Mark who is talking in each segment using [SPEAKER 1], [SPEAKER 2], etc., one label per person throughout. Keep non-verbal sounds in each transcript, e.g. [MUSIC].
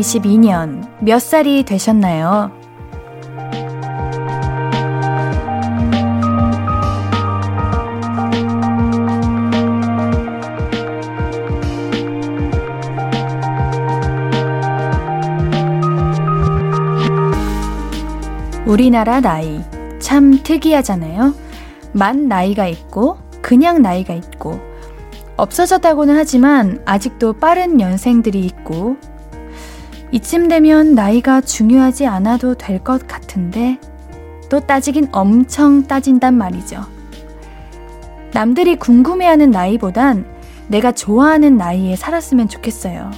[SPEAKER 1] 2022년 몇 살이 되셨나요? 우리나라 나이 참 특이하잖아요. 만 나이가 있고 그냥 나이가 있고 없어졌다고는 하지만 아직도 빠른 연생들이 있고 이쯤 되면 나이가 중요하지 않아도 될 것 같은데 또 따지긴 엄청 따진단 말이죠. 남들이 궁금해하는 나이보단 내가 좋아하는 나이에 살았으면 좋겠어요.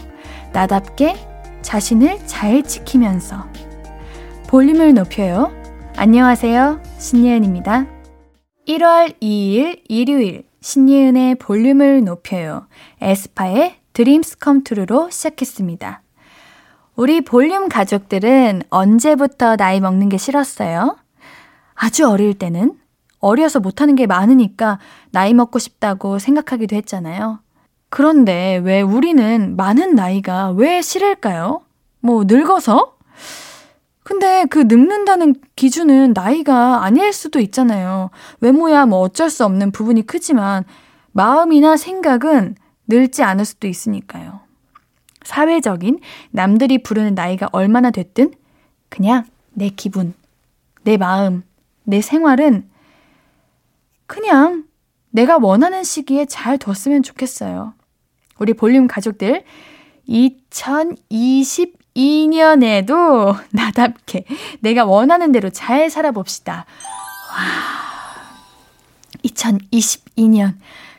[SPEAKER 1] 나답게 자신을 잘 지키면서 볼륨을 높여요. 안녕하세요. 신예은입니다. 1월 2일 일요일 신예은의 볼륨을 높여요. 에스파의 드림스 컴투루로 시작했습니다. 우리 볼륨 가족들은 언제부터 나이 먹는 게 싫었어요? 아주 어릴 때는 어려서 못하는 게 많으니까 나이 먹고 싶다고 생각하기도 했잖아요. 그런데 왜 우리는 많은 나이가 왜 싫을까요? 뭐 늙어서? 근데 그 늙는다는 기준은 나이가 아닐 수도 있잖아요. 외모야 뭐 어쩔 수 없는 부분이 크지만 마음이나 생각은 늙지 않을 수도 있으니까요. 사회적인 남들이 부르는 나이가 얼마나 됐든 그냥 내 기분, 내 마음, 내 생활은 그냥 내가 원하는 시기에 잘 뒀으면 좋겠어요. 우리 볼륨 가족들 2022년에도 [LAUGHS] 나답게 내가 원하는 대로 잘 살아봅시다. 와. 2022년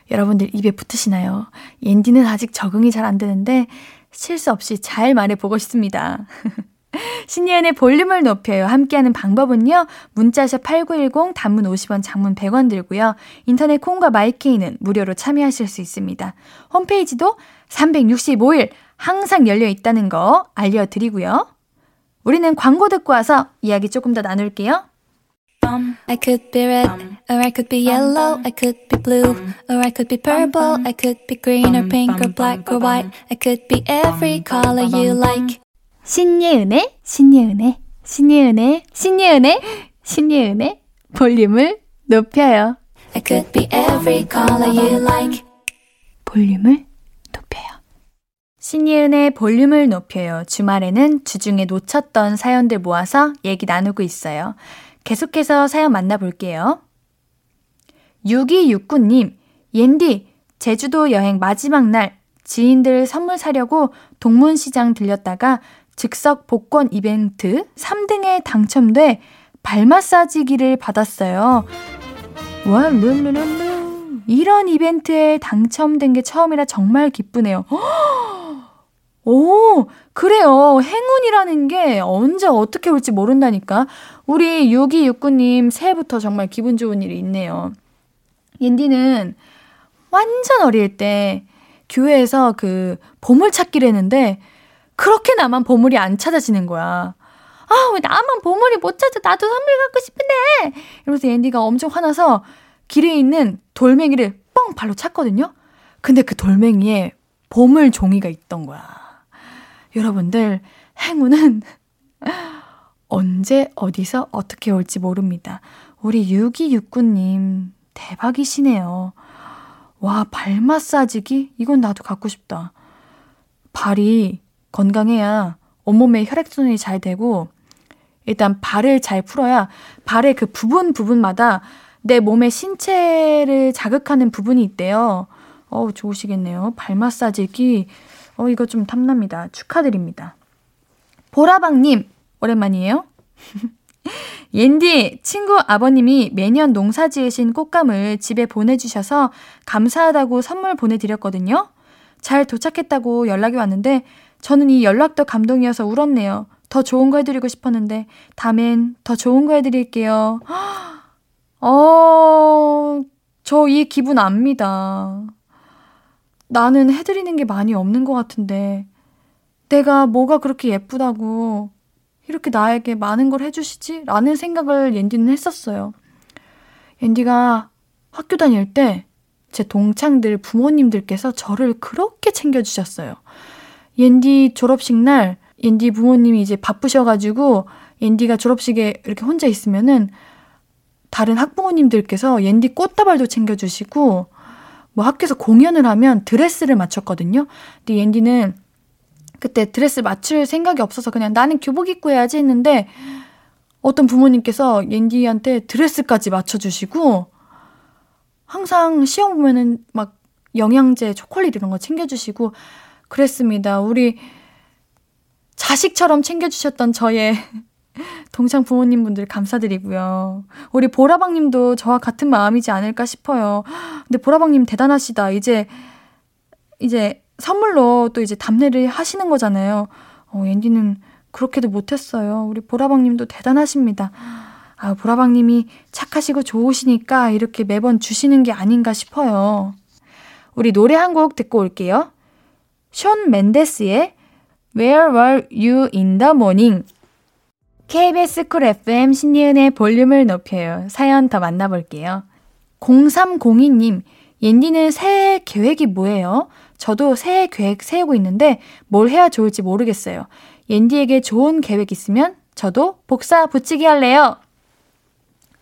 [SPEAKER 1] 여러분들 입에 붙으시나요? 옌디는 아직 적응이 잘 안 되는데 실수 없이 잘 말해보고 싶습니다. [LAUGHS] 신예은의 볼륨을 높여요. 함께하는 방법은요. 문자샵 8910 단문 50원 장문 100원 들고요. 인터넷 콩과 마이케이는 무료로 참여하실 수 있습니다. 홈페이지도 365일 항상 열려 있다는 거 알려드리고요. 우리는 광고 듣고 와서 이야기 조금 더 나눌게요. I could be red, or I could be yellow, I could be blue, or I could be purple, I could be green or pink or black or white, I could be every color you like. 신예은의, 신예은의, 신예은의, 신예은의, 신예은의 볼륨을 높여요. I could be every color you like. 볼륨을 높여요. 신예은의 볼륨을 높여요. 주말에는 주중에 놓쳤던 사연들 모아서 얘기 나누고 있어요. 계속해서 사연 만나볼게요. 6269님, 옌디, 제주도 여행 마지막 날 지인들 선물 사려고 동문시장 들렸다가 즉석 복권 이벤트 3등에 당첨돼 발 마사지기를 받았어요. 와, 룰루룰루. 이런 이벤트에 당첨된 게 처음이라 정말 기쁘네요. 오, 그래요. 행운이라는 게 언제 어떻게 올지 모른다니까. 우리 6269님 새해부터 정말 기분 좋은 일이 있네요. 옌디는 완전 어릴 때 교회에서 그 보물 찾기를 했는데 그렇게 나만 보물이 안 찾아지는 거야. 아, 왜 나만 보물이 못 찾아? 나도 선물 갖고 싶은데! 이러면서 앤디가 엄청 화나서 길에 있는 돌멩이를 뻥 발로 찼거든요? 근데 그 돌멩이에 보물 종이가 있던 거야. 여러분들, 행운은 [LAUGHS] 언제, 어디서, 어떻게 올지 모릅니다. 우리 6269님, 대박이시네요. 와, 발 마사지기? 이건 나도 갖고 싶다. 발이 건강해야 온몸에 혈액순환이 잘 되고 일단 발을 잘 풀어야 발의 그 부분 부분마다 내 몸의 신체를 자극하는 부분이 있대요. 어 좋으시겠네요. 발 마사지기. 어, 이거 좀 탐납니다. 축하드립니다. 보라방님, 오랜만이에요. [LAUGHS] 옌디, 친구 아버님이 매년 농사 지으신 꽃감을 집에 보내주셔서 감사하다고 선물 보내드렸거든요. 잘 도착했다고 연락이 왔는데 저는 이 연락도 감동이어서 울었네요. 더 좋은 거 해드리고 싶었는데, 다음엔 더 좋은 거 해드릴게요. [GASPS] 어, 저 이 기분 압니다. 나는 해드리는 게 많이 없는 것 같은데, 내가 뭐가 그렇게 예쁘다고 이렇게 나에게 많은 걸 해주시지? 라는 생각을 옌디는 했었어요. 옌디가 학교 다닐 때 제 동창들 부모님들께서 저를 그렇게 챙겨주셨어요. 옌디 졸업식 날 옌디 부모님이 이제 바쁘셔가지고 옌디가 졸업식에 이렇게 혼자 있으면은 다른 학부모님들께서 옌디 꽃다발도 챙겨주시고 뭐 학교에서 공연을 하면 드레스를 맞췄거든요. 근데 옌디는 그때 드레스 맞출 생각이 없어서 그냥 나는 교복 입고 해야지 했는데 어떤 부모님께서 옌디한테 드레스까지 맞춰주시고 항상 시험 보면은 막 영양제, 초콜릿 이런 거 챙겨주시고 그랬습니다. 우리 자식처럼 챙겨주셨던 저의 동창 부모님 분들 감사드리고요. 우리 보라방 님도 저와 같은 마음이지 않을까 싶어요. 근데 보라방 님 대단하시다. 이제 이제 선물로 또 이제 답례를 하시는 거잖아요. 어, 옌디는 그렇게도 못했어요. 우리 보라방 님도 대단하십니다. 아, 보라방 님이 착하시고 좋으시니까 이렇게 매번 주시는 게 아닌가 싶어요. 우리 노래 한 곡 듣고 올게요. 션 멘데스의 Where Were You in the Morning? KBS 쿨 FM 신예은의 볼륨을 높여요. 사연 더 만나볼게요. 0302님, 옌디는 새해 계획이 뭐예요? 저도 새해 계획 세우고 있는데 뭘 해야 좋을지 모르겠어요. 옌디에게 좋은 계획 있으면 저도 복사 붙이기 할래요.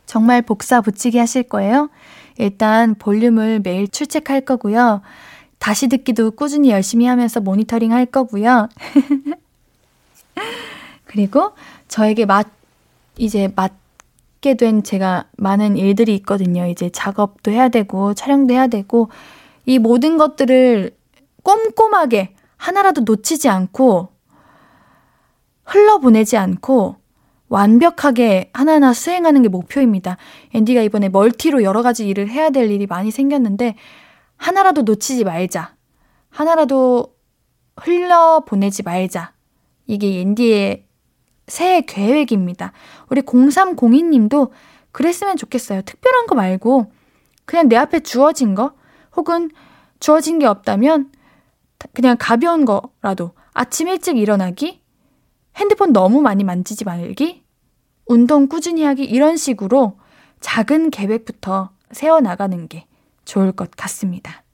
[SPEAKER 1] 정말 복사 붙이기 하실 거예요? 일단 볼륨을 매일 출첵할 거고요. 다시 듣기도 꾸준히 열심히 하면서 모니터링 할 거고요. [LAUGHS] 그리고 저에게 맞, 이제 맞게 된 제가 많은 일들이 있거든요. 이제 작업도 해야 되고, 촬영도 해야 되고, 이 모든 것들을 꼼꼼하게 하나라도 놓치지 않고, 흘러보내지 않고, 완벽하게 하나하나 수행하는 게 목표입니다. 앤디가 이번에 멀티로 여러 가지 일을 해야 될 일이 많이 생겼는데, 하나라도 놓치지 말자. 하나라도 흘려보내지 말자. 이게 앤디의 새해 계획입니다. 우리 0302님도 그랬으면 좋겠어요. 특별한 거 말고 그냥 내 앞에 주어진 거 혹은 주어진 게 없다면 그냥 가벼운 거라도 아침 일찍 일어나기, 핸드폰 너무 많이 만지지 말기, 운동 꾸준히 하기 이런 식으로 작은 계획부터 세워나가는 게 좋을 것 같습니다.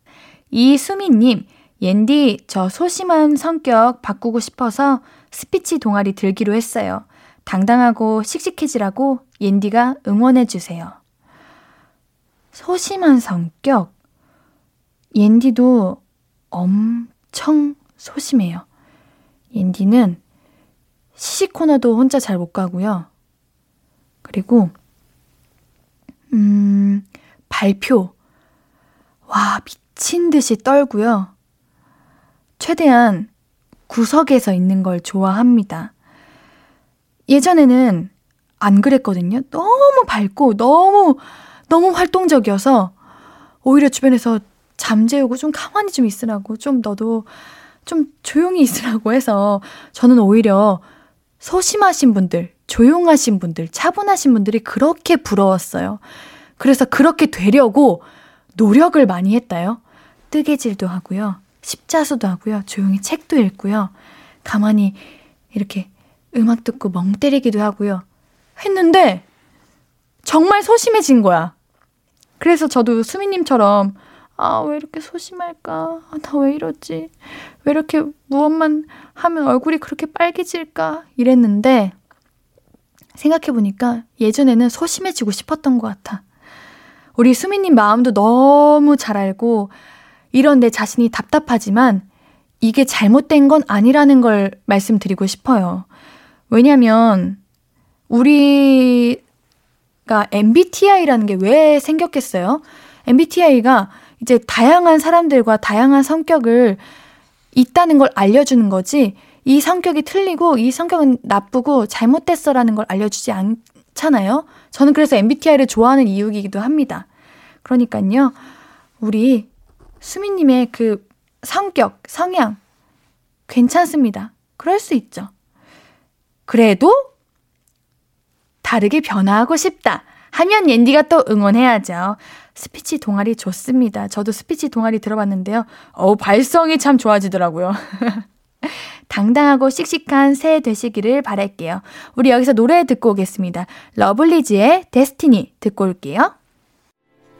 [SPEAKER 1] 이수미님, 옌디, 저 소심한 성격 바꾸고 싶어서 스피치 동아리 들기로 했어요. 당당하고 씩씩해지라고 옌디가 응원해주세요. 소심한 성격. 옌디도 엄청 소심해요. 옌디는 시식 코너도 혼자 잘 못 가고요. 그리고, 음, 발표. 와, 미친 듯이 떨고요. 최대한 구석에서 있는 걸 좋아합니다. 예전에는 안 그랬거든요. 너무 밝고 너무 너무 활동적이어서 오히려 주변에서 잠재우고 좀 가만히 좀 있으라고 좀 너도 좀 조용히 있으라고 해서 저는 오히려 소심하신 분들, 조용하신 분들, 차분하신 분들이 그렇게 부러웠어요. 그래서 그렇게 되려고 노력을 많이 했다요. 뜨개질도 하고요. 십자수도 하고요. 조용히 책도 읽고요. 가만히 이렇게 음악 듣고 멍 때리기도 하고요. 했는데 정말 소심해진 거야. 그래서 저도 수미님처럼 아, 왜 이렇게 소심할까? 아, 나 왜 이러지? 왜 이렇게 무엇만 하면 얼굴이 그렇게 빨개질까? 이랬는데, 생각해보니까 예전에는 소심해지고 싶었던 것 같아. 우리 수미님 마음도 너무 잘 알고, 이런 내 자신이 답답하지만 이게 잘못된 건 아니라는 걸 말씀드리고 싶어요. 왜냐면 우리가 MBTI라는 게 왜 생겼겠어요? MBTI가 이제 다양한 사람들과 다양한 성격을 있다는 걸 알려주는 거지, 이 성격이 틀리고 이 성격은 나쁘고 잘못됐어라는 걸 알려주지 않잖아요? 저는 그래서 MBTI를 좋아하는 이유이기도 합니다. 그러니까요, 우리 수미님의 그 성격, 성향, 괜찮습니다. 그럴 수 있죠. 그래도 다르게 변화하고 싶다. 하면 옌디가 또 응원해야죠. 스피치 동아리 좋습니다. 저도 스피치 동아리 들어봤는데요. 어우, 발성이 참 좋아지더라고요. [LAUGHS] 당당하고 씩씩한 새해 되시기를 바랄게요. 우리 여기서 노래 듣고 오겠습니다. 러블리즈의 Destiny 듣고 올게요.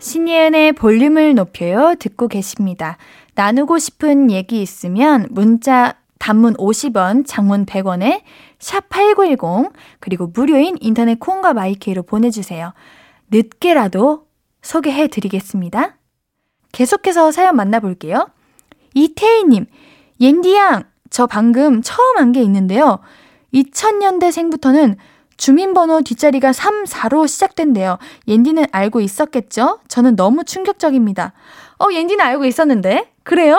[SPEAKER 1] 신예은의 볼륨을 높여요 듣고 계십니다. 나누고 싶은 얘기 있으면 문자 단문 50원, 장문 100원에 샵8910 그리고 무료인 인터넷 콩과 마이케이로 보내주세요. 늦게라도 소개해 드리겠습니다. 계속해서 사연 만나볼게요. 이태희님, 옌디양, 저 방금 처음 한 게 있는데요. 2000년대생부터는 주민번호 뒷자리가 3, 4로 시작된대요. 옌디는 알고 있었겠죠? 저는 너무 충격적입니다. 어, 옌디는 알고 있었는데? 그래요?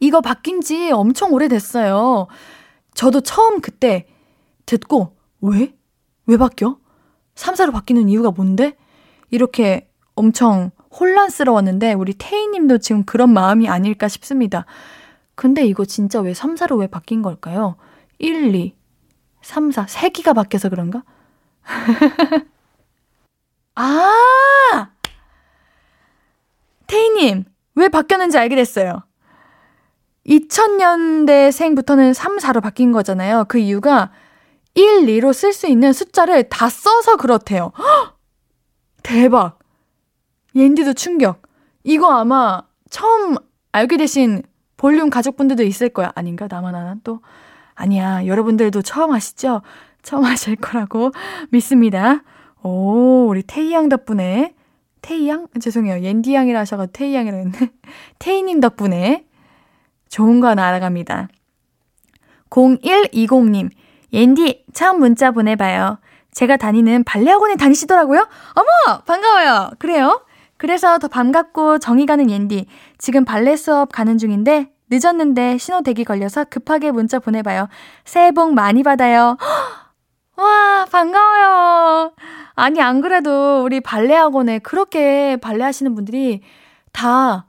[SPEAKER 1] 이거 바뀐 지 엄청 오래됐어요. 저도 처음 그때 듣고, 왜? 왜 바뀌어? 3, 4로 바뀌는 이유가 뭔데? 이렇게 엄청 혼란스러웠는데, 우리 태희님도 지금 그런 마음이 아닐까 싶습니다. 근데 이거 진짜 왜 3, 4로 왜 바뀐 걸까요? 1, 2, 3, 4, 3기가 바뀌어서 그런가? [LAUGHS] 아! 태희님, 왜 바뀌었는지 알게 됐어요. 2000년대 생부터는 3, 4로 바뀐 거잖아요. 그 이유가 1, 2로 쓸 수 있는 숫자를 다 써서 그렇대요. 헉! [GASPS] 대박! 옌디도 충격. 이거 아마 처음 알게 되신 볼륨 가족분들도 있을 거야. 아닌가? 나만 하나 또. 아니야. 여러분들도 처음 하시죠? 처음 하실 거라고 믿습니다. 오, 우리 태희 양 덕분에. 태희 양? 죄송해요. 옌디 양이라 하셔가지고 태희 양이라 했네. [LAUGHS] 태희님 덕분에 좋은 거 하나 알아갑니다. 0120님, 옌디 처음 문자 보내봐요. 제가 다니는 발레 학원에 다니시더라고요? 어머! 반가워요. 그래요? 그래서 더 반갑고 정이 가는 옌디. 지금 발레 수업 가는 중인데 늦었는데 신호 대기 걸려서 급하게 문자 보내봐요. 새해 복 많이 받아요. [GASPS] 와, 반가워요. 아니, 안 그래도 우리 발레 학원에 그렇게 발레 하시는 분들이 다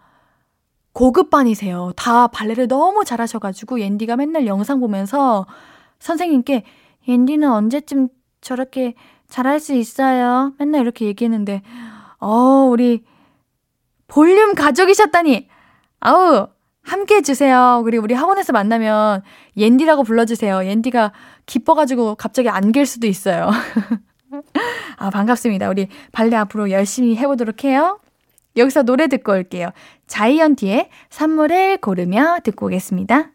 [SPEAKER 1] 고급반이세요. 다 발레를 너무 잘하셔가지고 옌디가 맨날 영상 보면서 선생님께 옌디는 언제쯤 저렇게 잘할 수 있어요? 맨날 이렇게 얘기했는데 어, 우리 볼륨 가족이셨다니. 아우, 함께 해주세요. 그리고 우리 학원에서 만나면 옌디라고 불러주세요. 옌디가 기뻐가지고 갑자기 안길 수도 있어요. [LAUGHS] 아, 반갑습니다. 우리 발레 앞으로 열심히 해보도록 해요. 여기서 노래 듣고 올게요. 자이언티의 선물을 고르며 듣고 오겠습니다.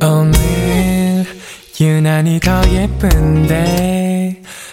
[SPEAKER 1] 오늘 유난히 더 예쁜데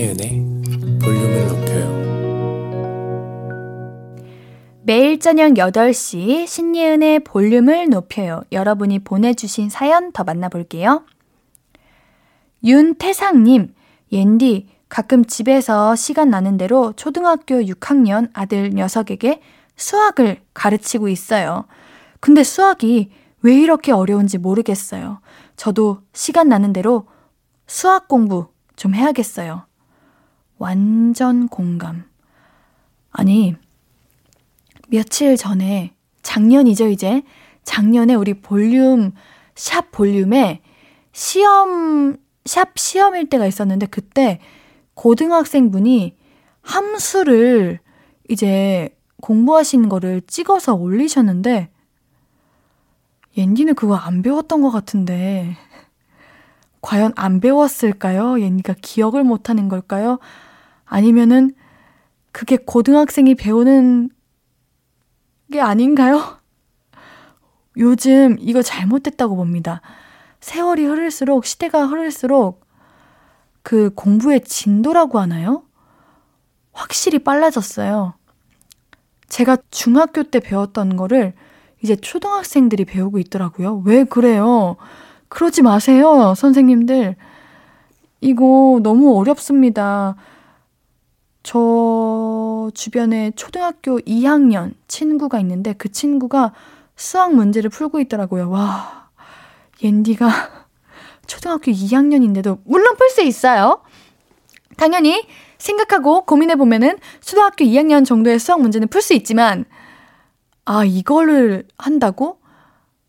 [SPEAKER 1] 신예은의 볼륨을 높여요. 매일 저녁 8시 신예은의 볼륨을 높여요. 여러분이 보내주신 사연 더 만나볼게요. 윤태상님, 옌디, 가끔 집에서 시간 나는 대로 초등학교 6학년 아들 녀석에게 수학을 가르치고 있어요. 근데 수학이 왜 이렇게 어려운지 모르겠어요. 저도 시간 나는 대로 수학 공부 좀 해야겠어요. 완전 공감. 아니, 며칠 전에, 작년이죠, 이제. 작년에 우리 볼륨, 샵 볼륨에 시험, 샵 시험일 때가 있었는데, 그때 고등학생 분이 함수를 이제 공부하시는 거를 찍어서 올리셨는데, 옌디는 그거 안 배웠던 것 같은데, 과연 안 배웠을까요? 옌디가 기억을 못하는 걸까요? 아니면은 그게 고등학생이 배우는 게 아닌가요? 요즘 이거 잘못됐다고 봅니다. 세월이 흐를수록, 시대가 흐를수록 그 공부의 진도라고 하나요? 확실히 빨라졌어요. 제가 중학교 때 배웠던 거를 이제 초등학생들이 배우고 있더라고요. 왜 그래요? 그러지 마세요, 선생님들. 이거 너무 어렵습니다. 저 주변에 초등학교 2학년 친구가 있는데 그 친구가 수학 문제를 풀고 있더라고요. 와, 옌디가 [LAUGHS] 초등학교 2학년인데도 물론 풀 수 있어요. 당연히 생각하고 고민해 보면은 초등학교 2학년 정도의 수학 문제는 풀 수 있지만, 아, 이거를 한다고?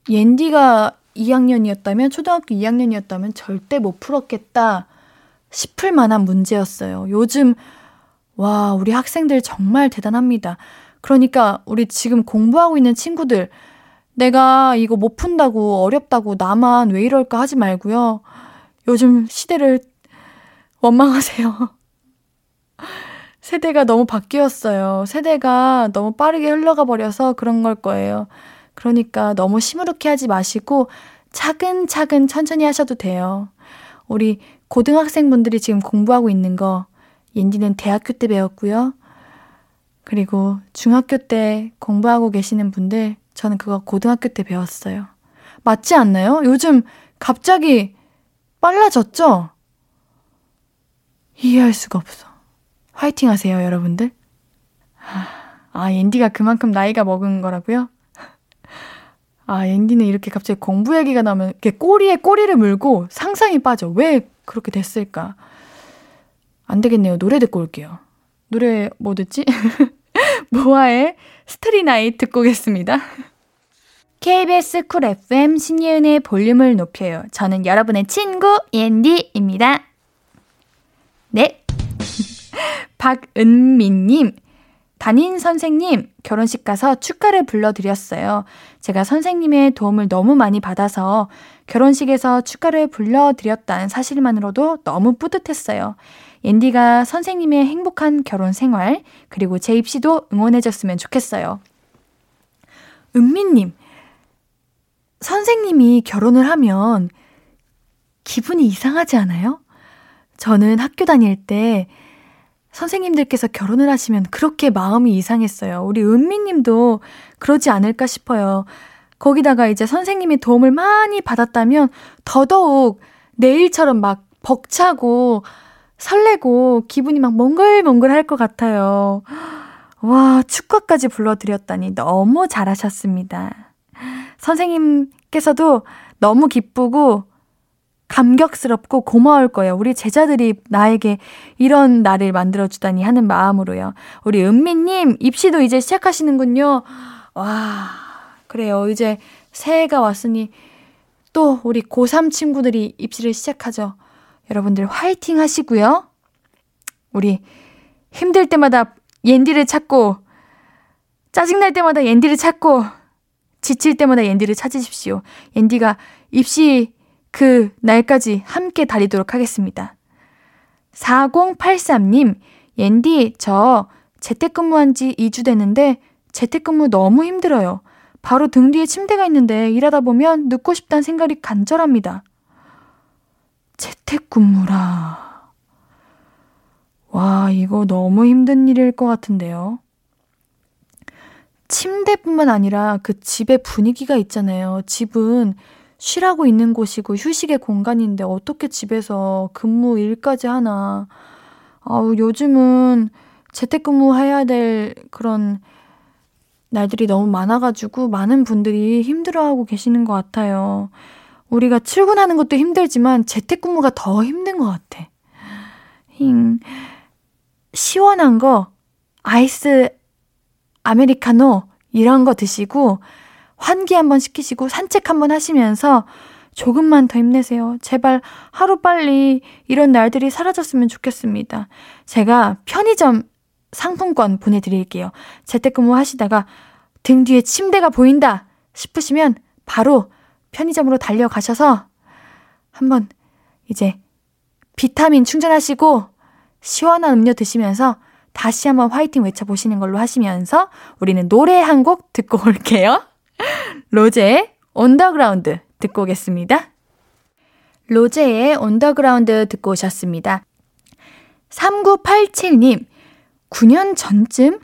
[SPEAKER 1] 옌디가 2학년이었다면, 초등학교 2학년이었다면 절대 못 풀었겠다 싶을 만한 문제였어요. 요즘, 와, 우리 학생들 정말 대단합니다. 그러니까 우리 지금 공부하고 있는 친구들, 내가 이거 못 푼다고 어렵다고 나만 왜 이럴까 하지 말고요. 요즘 시대를 원망하세요. [LAUGHS] 세대가 너무 바뀌었어요. 세대가 너무 빠르게 흘러가 버려서 그런 걸 거예요. 그러니까 너무 시무룩해 하지 마시고 차근차근 천천히 하셔도 돼요. 우리 고등학생분들이 지금 공부하고 있는 거 옌디는 대학교 때 배웠고요. 그리고 중학교 때 공부하고 계시는 분들 저는 그거 고등학교 때 배웠어요. 맞지 않나요? 요즘 갑자기 빨라졌죠? 이해할 수가 없어. 화이팅 하세요, 여러분들. 아, 앤디가 그만큼 나이가 먹은 거라고요? 아, 옌디는 이렇게 갑자기 공부 얘기가 나오면 이렇게 꼬리에 꼬리를 물고 상상에 빠져. 왜 그렇게 됐을까? 안 되겠네요. 노래 듣고 올게요. 노래 뭐 듣지? [LAUGHS] 보아의 Starry Night 듣고 오겠습니다. KBS Cool FM 신예은의 볼륨을 높여요. 저는 여러분의 친구 옌디입니다. 네. [LAUGHS] 박은미님, 담임 선생님, 결혼식 가서 축가를 불러드렸어요. 제가 선생님의 도움을 너무 많이 받아서 결혼식에서 축가를 불러드렸다는 사실만으로도 너무 뿌듯했어요. 옌디가 선생님의 행복한 결혼 생활, 그리고 제 입시도 응원해줬으면 좋겠어요. 은미님, 선생님이 결혼을 하면 기분이 이상하지 않아요? 저는 학교 다닐 때 선생님들께서 결혼을 하시면 그렇게 마음이 이상했어요. 우리 은미님도 그러지 않을까 싶어요. 거기다가 이제 선생님이 도움을 많이 받았다면 더더욱 내일처럼 막 벅차고 설레고 기분이 막 몽글몽글 할 것 같아요. 와, 축가까지 불러드렸다니 너무 잘하셨습니다. 선생님께서도 너무 기쁘고 감격스럽고 고마울 거예요. 우리 제자들이 나에게 이런 날을 만들어주다니 하는 마음으로요. 우리 은미님, 입시도 이제 시작하시는군요. 와, 그래요. 이제 새해가 왔으니 또 우리 고3 친구들이 입시를 시작하죠. 여러분들 화이팅 하시고요. 우리 힘들 때마다 옌디를 찾고, 짜증날 때마다 옌디를 찾고, 지칠 때마다 옌디를 찾으십시오. 옌디가 입시 그 날까지 함께 다니도록 하겠습니다. 4083님, 옌디, 저 재택근무한 지 2주 됐는데 재택근무 너무 힘들어요. 바로 등 뒤에 침대가 있는데 일하다 보면 눕고 싶다는 생각이 간절합니다. 재택근무라. 와, 이거 너무 힘든 일일 것 같은데요. 침대뿐만 아니라 그 집의 분위기가 있잖아요. 집은 쉬라고 있는 곳이고 휴식의 공간인데 어떻게 집에서 근무 일까지 하나. 아우, 요즘은 재택근무 해야 될 그런 날들이 너무 많아가지고 많은 분들이 힘들어하고 계시는 것 같아요. 우리가 출근하는 것도 힘들지만 재택근무가 더 힘든 것 같아. 힝. 시원한 거, 아이스 아메리카노, 이런 거 드시고, 환기 한번 시키시고 산책 한번 하시면서 조금만 더 힘내세요. 제발 하루빨리 이런 날들이 사라졌으면 좋겠습니다. 제가 편의점 상품권 보내드릴게요. 재택근무 하시다가 등 뒤에 침대가 보인다 싶으시면 바로 편의점으로 달려가셔서 한번 이제 비타민 충전하시고 시원한 음료 드시면서 다시 한번 화이팅 외쳐보시는 걸로 하시면서 우리는 노래 한 곡 듣고 [LAUGHS] 올게요. 로제의 On The Ground 듣고 오겠습니다. 로제의 On The Ground 듣고 오셨습니다. 3987님, 9년 전쯤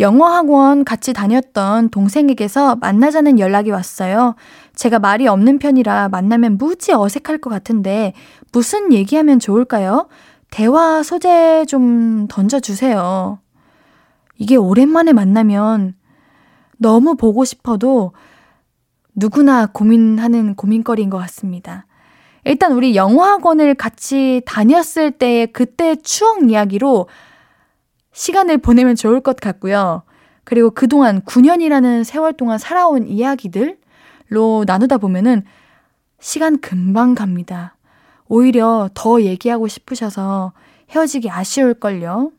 [SPEAKER 1] 영어학원 같이 다녔던 동생에게서 만나자는 연락이 왔어요. 제가 말이 없는 편이라 만나면 무지 어색할 것 같은데 무슨 얘기하면 좋을까요? 대화 소재 좀 던져주세요. 이게 오랜만에 만나면 너무 보고 싶어도 누구나 고민하는 고민거리인 것 같습니다. 일단 우리 영어학원을 같이 다녔을 때의 그때 추억 이야기로 시간을 보내면 좋을 것 같고요. 그리고 그동안 9년이라는 세월 동안 살아온 이야기들 로 나누다 보면은 시간 금방 갑니다. 오히려 더 얘기하고 싶으셔서 헤어지기 아쉬울걸요.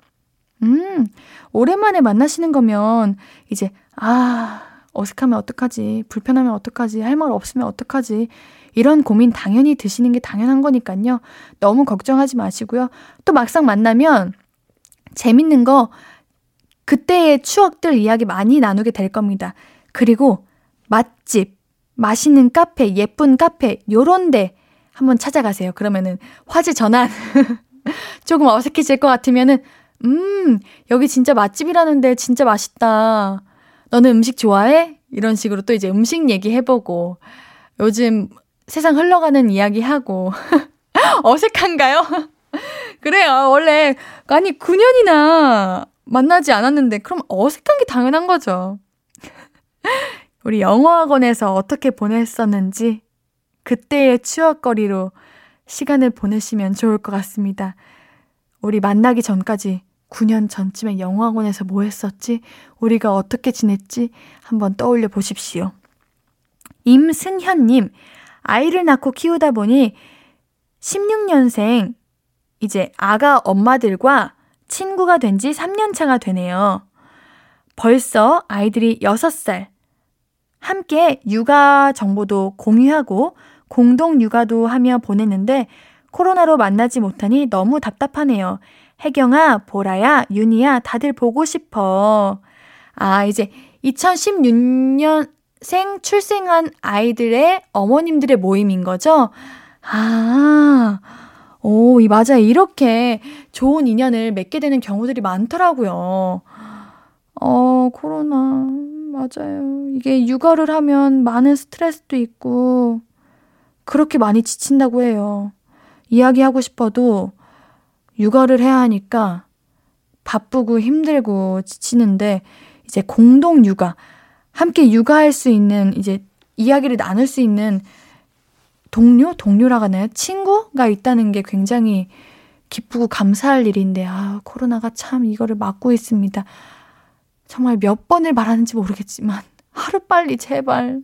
[SPEAKER 1] 음, 오랜만에 만나시는 거면 이제, 아, 어색하면 어떡하지? 불편하면 어떡하지? 할 말 없으면 어떡하지? 이런 고민 당연히 드시는 게 당연한 거니까요. 너무 걱정하지 마시고요. 또 막상 만나면 재밌는 거 그때의 추억들 이야기 많이 나누게 될 겁니다. 그리고 맛집, 맛있는 카페, 예쁜 카페 요런 데 한번 찾아가세요. 그러면은 화제 전환 [LAUGHS] 조금 어색해질 것 같으면은 음, 여기 진짜 맛집이라는데 진짜 맛있다. 너는 음식 좋아해? 이런 식으로 또 이제 음식 얘기해보고 요즘 세상 흘러가는 이야기하고 [LAUGHS] 어색한가요? [LAUGHS] 그래요. 원래 아니 9년이나 만나지 않았는데 그럼 어색한 게 당연한 거죠. 우리 영어학원에서 어떻게 보냈었는지 그때의 추억거리로 시간을 보내시면 좋을 것 같습니다. 우리 만나기 전까지 9년 전쯤에 영어학원에서 뭐 했었지? 우리가 어떻게 지냈지? 한번 떠올려 보십시오. 임승현님, 아이를 낳고 키우다 보니 16년생, 이제 아가 엄마들과 친구가 된 지 3년 차가 되네요. 벌써 아이들이 6살. 함께 육아 정보도 공유하고 공동 육아도 하며 보냈는데 코로나로 만나지 못하니 너무 답답하네요. 혜경아, 보라야, 윤희야, 다들 보고 싶어. 아, 이제 2016년생 출생한 아이들의 어머님들의 모임인 거죠? 아, 오, 이 맞아요. 이렇게 좋은 인연을 맺게 되는 경우들이 많더라고요. 어, 코로나. 맞아요. 이게 육아를 하면 많은 스트레스도 있고, 그렇게 많이 지친다고 해요. 이야기하고 싶어도 육아를 해야 하니까 바쁘고 힘들고 지치는데 이제 공동 육아, 함께 육아할 수 있는 이제 이야기를 나눌 수 있는 동료, 동료라고 하나요? 친구가 있다는 게 굉장히 기쁘고 감사할 일인데, 아, 코로나가 참 이거를 막고 있습니다. 정말 몇 번을 말하는지 모르겠지만, 하루빨리 제발.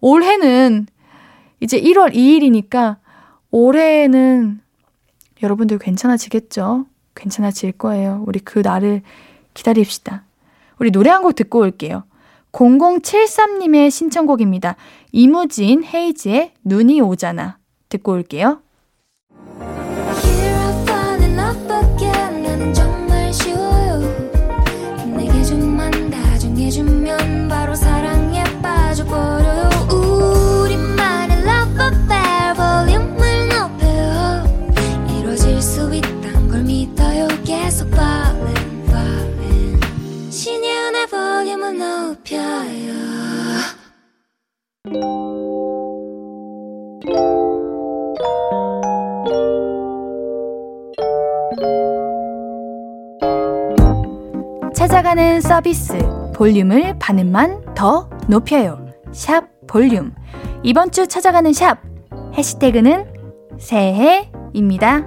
[SPEAKER 1] 올해는 이제 1월 2일이니까, 올해는 여러분들 괜찮아지겠죠? 괜찮아질 거예요. 우리 그 날을 기다립시다. 우리 노래 한 곡 듣고 올게요. 0073님의 신청곡입니다. 이무진 헤이즈의 눈이 오잖아. 듣고 올게요. 볼륨을 반음만 더 높여요. 샵 볼륨. 이번 주 찾아가는 샵 해시태그는 새해입니다.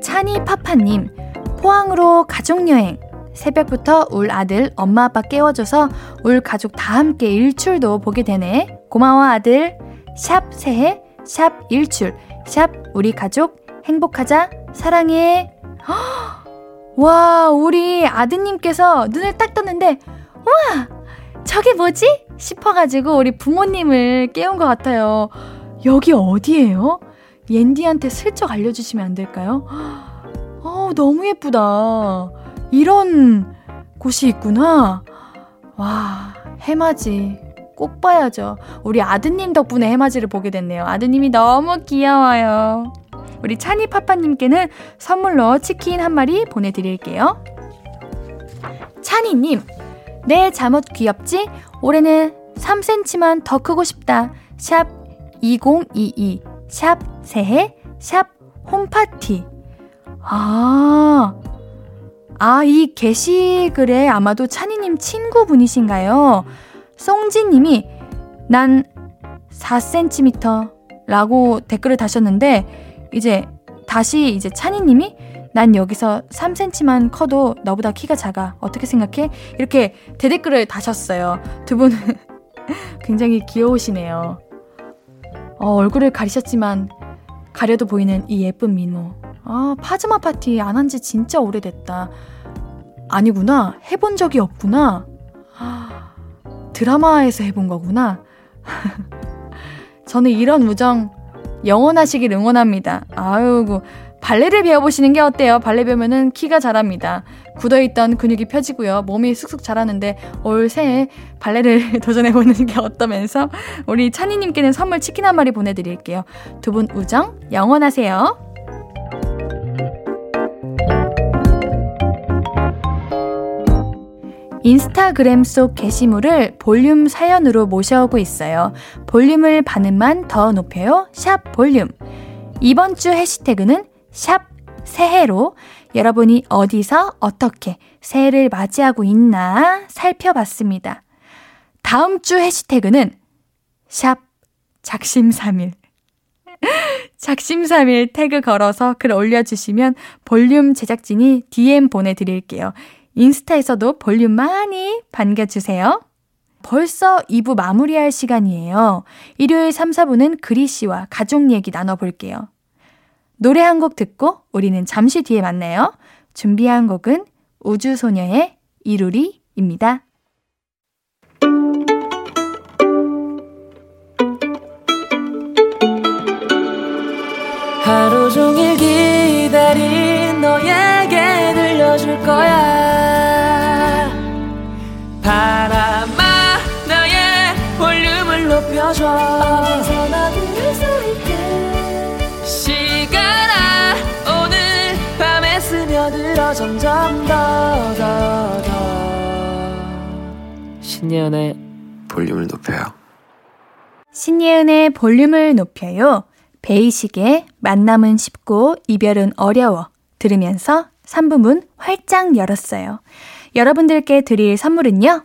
[SPEAKER 1] 찬이 파파님, 포항으로 가족여행. 새벽부터 울 아들 엄마 아빠 깨워줘서 울 가족 다 함께 일출도 보게 되네. 고마워 아들. 샵 새해, 샵 일출. 샵 우리 가족 행복하자 사랑해 [GASPS] 와 우리 아드님께서 눈을 딱 떴는데 우와 저게 뭐지 싶어가지고 우리 부모님을 깨운 것 같아요 여기 어디예요? 옌디한테 슬쩍 알려주시면 안 될까요? [GASPS] 어 너무 예쁘다 이런 곳이 있구나 와 해맞이 꼭 봐야죠. 우리 아드님 덕분에 해맞이를 보게 됐네요. 아드님이 너무 귀여워요. 우리 찬이 파파님께는 선물로 치킨 한 마리 보내드릴게요. 찬이님, 내 잠옷 귀엽지? 올해는 3cm만 더 크고 싶다. 샵 2022, 샵 새해, 샵 홈파티. 아, 아, 이 게시글에 아마도 찬이님 친구분이신가요? 송지님이 난 4cm 라고 댓글을 다셨는데, 이제 다시 이제 찬이님이 난 여기서 3cm만 커도 너보다 키가 작아. 어떻게 생각해? 이렇게 대댓글을 다셨어요. 두 분은 [LAUGHS] 굉장히 귀여우시네요. 어, 얼굴을 가리셨지만 가려도 보이는 이 예쁜 미모. 아, 파즈마 파티 안 한 지 진짜 오래됐다. 아니구나. 해본 적이 없구나. 아, 드라마에서 해본 거구나. [LAUGHS] 저는 이런 우정 영원하시길 응원합니다. 아유, 발레를 배워보시는 게 어때요? 발레 배우면은 키가 자랍니다. 굳어있던 근육이 펴지고요. 몸이 쑥쑥 자라는데 올 새해 발레를 [LAUGHS] 도전해보는 게 어떠면서 우리 찬이님께는 선물 치킨 한 마리 보내드릴게요. 두 분 우정 영원하세요. 인스타그램 속 게시물을 볼륨 사연으로 모셔오고 있어요. 볼륨을 반음만 더 높여요. 샵 볼륨. 이번 주 해시태그는 샵 새해로 여러분이 어디서 어떻게 새해를 맞이하고 있나 살펴봤습니다. 다음 주 해시태그는 샵 작심삼일. [LAUGHS] 작심삼일 태그 걸어서 글 올려주시면 볼륨 제작진이 DM 보내드릴게요. 인스타에서도 볼륨 많이 반겨주세요. 벌써 2부 마무리할 시간이에요. 일요일 3, 4부는 그리 씨와 가족 얘기 나눠볼게요. 노래 한 곡 듣고 우리는 잠시 뒤에 만나요. 준비한 곡은 우주소녀의 이루리입니다.
[SPEAKER 2] 하루 종일 기다린 너에게 들려줄 거야 높여줘 어디서나 들을 수 있게 시간아 오늘 밤에 스며들어 점점 더 더 더 신예은의
[SPEAKER 3] 볼륨을 높여요.
[SPEAKER 1] 신예은의 볼륨을 높여요. 베이식의 만남은 쉽고 이별은 어려워 들으면서 3부문 활짝 열었어요. 여러분들께 드릴 선물은요.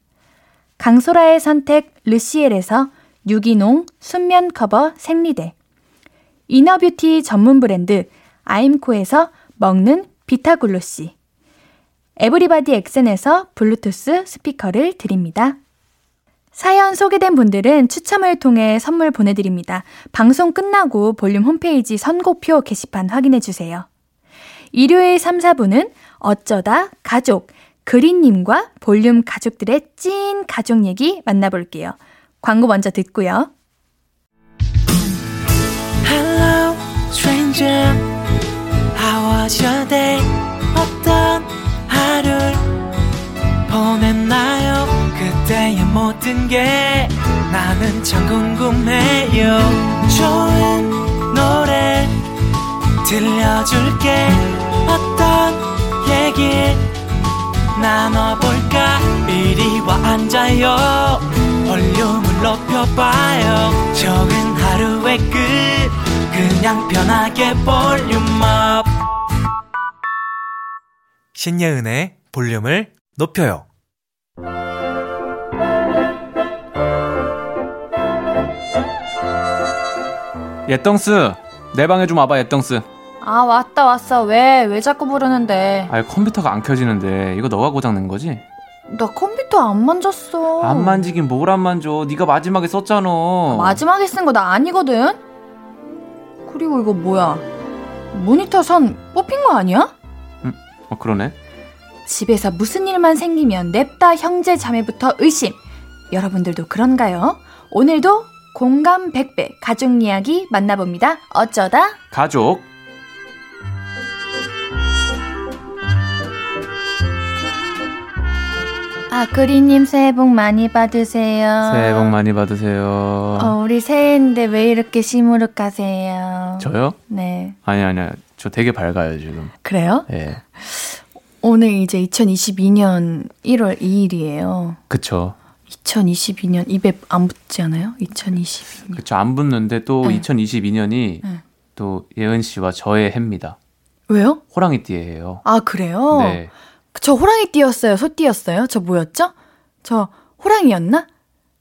[SPEAKER 1] 강소라의 선택 르시엘에서 유기농 순면 커버 생리대 inner beauty 전문 브랜드 아임코에서 먹는 비타글로시 에브리바디 엑센에서 블루투스 스피커를 드립니다. 사연 소개된 분들은 추첨을 통해 선물 보내드립니다. 방송 끝나고 볼륨 홈페이지 선곡표 게시판 확인해주세요. 일요일 3, 4분은 어쩌다 가족, 그린님과 볼륨 가족들의 찐 가족 얘기 만나볼게요. 광고 먼저 듣고요.
[SPEAKER 2] Hello, stranger. How was your day? 어떤 하루를 보냈나요? 그때의 모든 게 나는 참 궁금해요. 좋은 노래 들려줄게. 어떤 얘기 나눠볼까? 이리 와 앉아요. 볼륨을 높여봐요. 적은 하루의 끝. 그냥 편하게 볼륨업. 신예은의 볼륨을 높여요.
[SPEAKER 4] 예덩스 내 방에 좀 와봐 예덩스
[SPEAKER 1] 아, 왔다, 왔어. 왜, 왜 자꾸 부르는데?
[SPEAKER 4] 아 컴퓨터가 안 켜지는데 이거 너가 고장 낸 거지?
[SPEAKER 1] 나 컴퓨터 안 만졌어.
[SPEAKER 4] 안 만지긴 뭘 안 만져 네가 마지막에 썼잖아
[SPEAKER 1] 마지막에 쓴 거 나 아니거든? 그리고 이거 뭐야? 모니터 선 뽑힌 거 아니야?
[SPEAKER 4] 어 그러네
[SPEAKER 1] 집에서 무슨 일만 생기면 냅다 형제 자매부터 의심. 여러분들도 그런가요? 오늘도 공감 100배 가족 이야기 만나봅니다. 어쩌다
[SPEAKER 4] 가족
[SPEAKER 1] 아, 그리님 새해 복 많이 받으세요.
[SPEAKER 4] 새해 복 많이 받으세요.
[SPEAKER 1] 어, 우리 새해인데 왜 이렇게 시무룩하세요?
[SPEAKER 4] 저요?
[SPEAKER 1] 네.
[SPEAKER 4] 아니 아니야. 저 되게 밝아요 지금.
[SPEAKER 1] 그래요?
[SPEAKER 4] 예.
[SPEAKER 1] 오늘 이제 2022년 1월 2일이에요.
[SPEAKER 4] 그쵸.
[SPEAKER 1] 2022년 입에 안 붙지 않아요? 2022년.
[SPEAKER 4] 그쵸. 안 붙는데 또
[SPEAKER 1] 네.
[SPEAKER 4] 2022년이
[SPEAKER 1] 네.
[SPEAKER 4] 또 예은 씨와 저의 해입니다.
[SPEAKER 1] 왜요?
[SPEAKER 4] 호랑이띠예요.
[SPEAKER 1] 아, 그래요?
[SPEAKER 4] 네.
[SPEAKER 1] 저 호랑이 띠였어요? 소 띠였어요? 저 뭐였죠? 저 호랑이였나?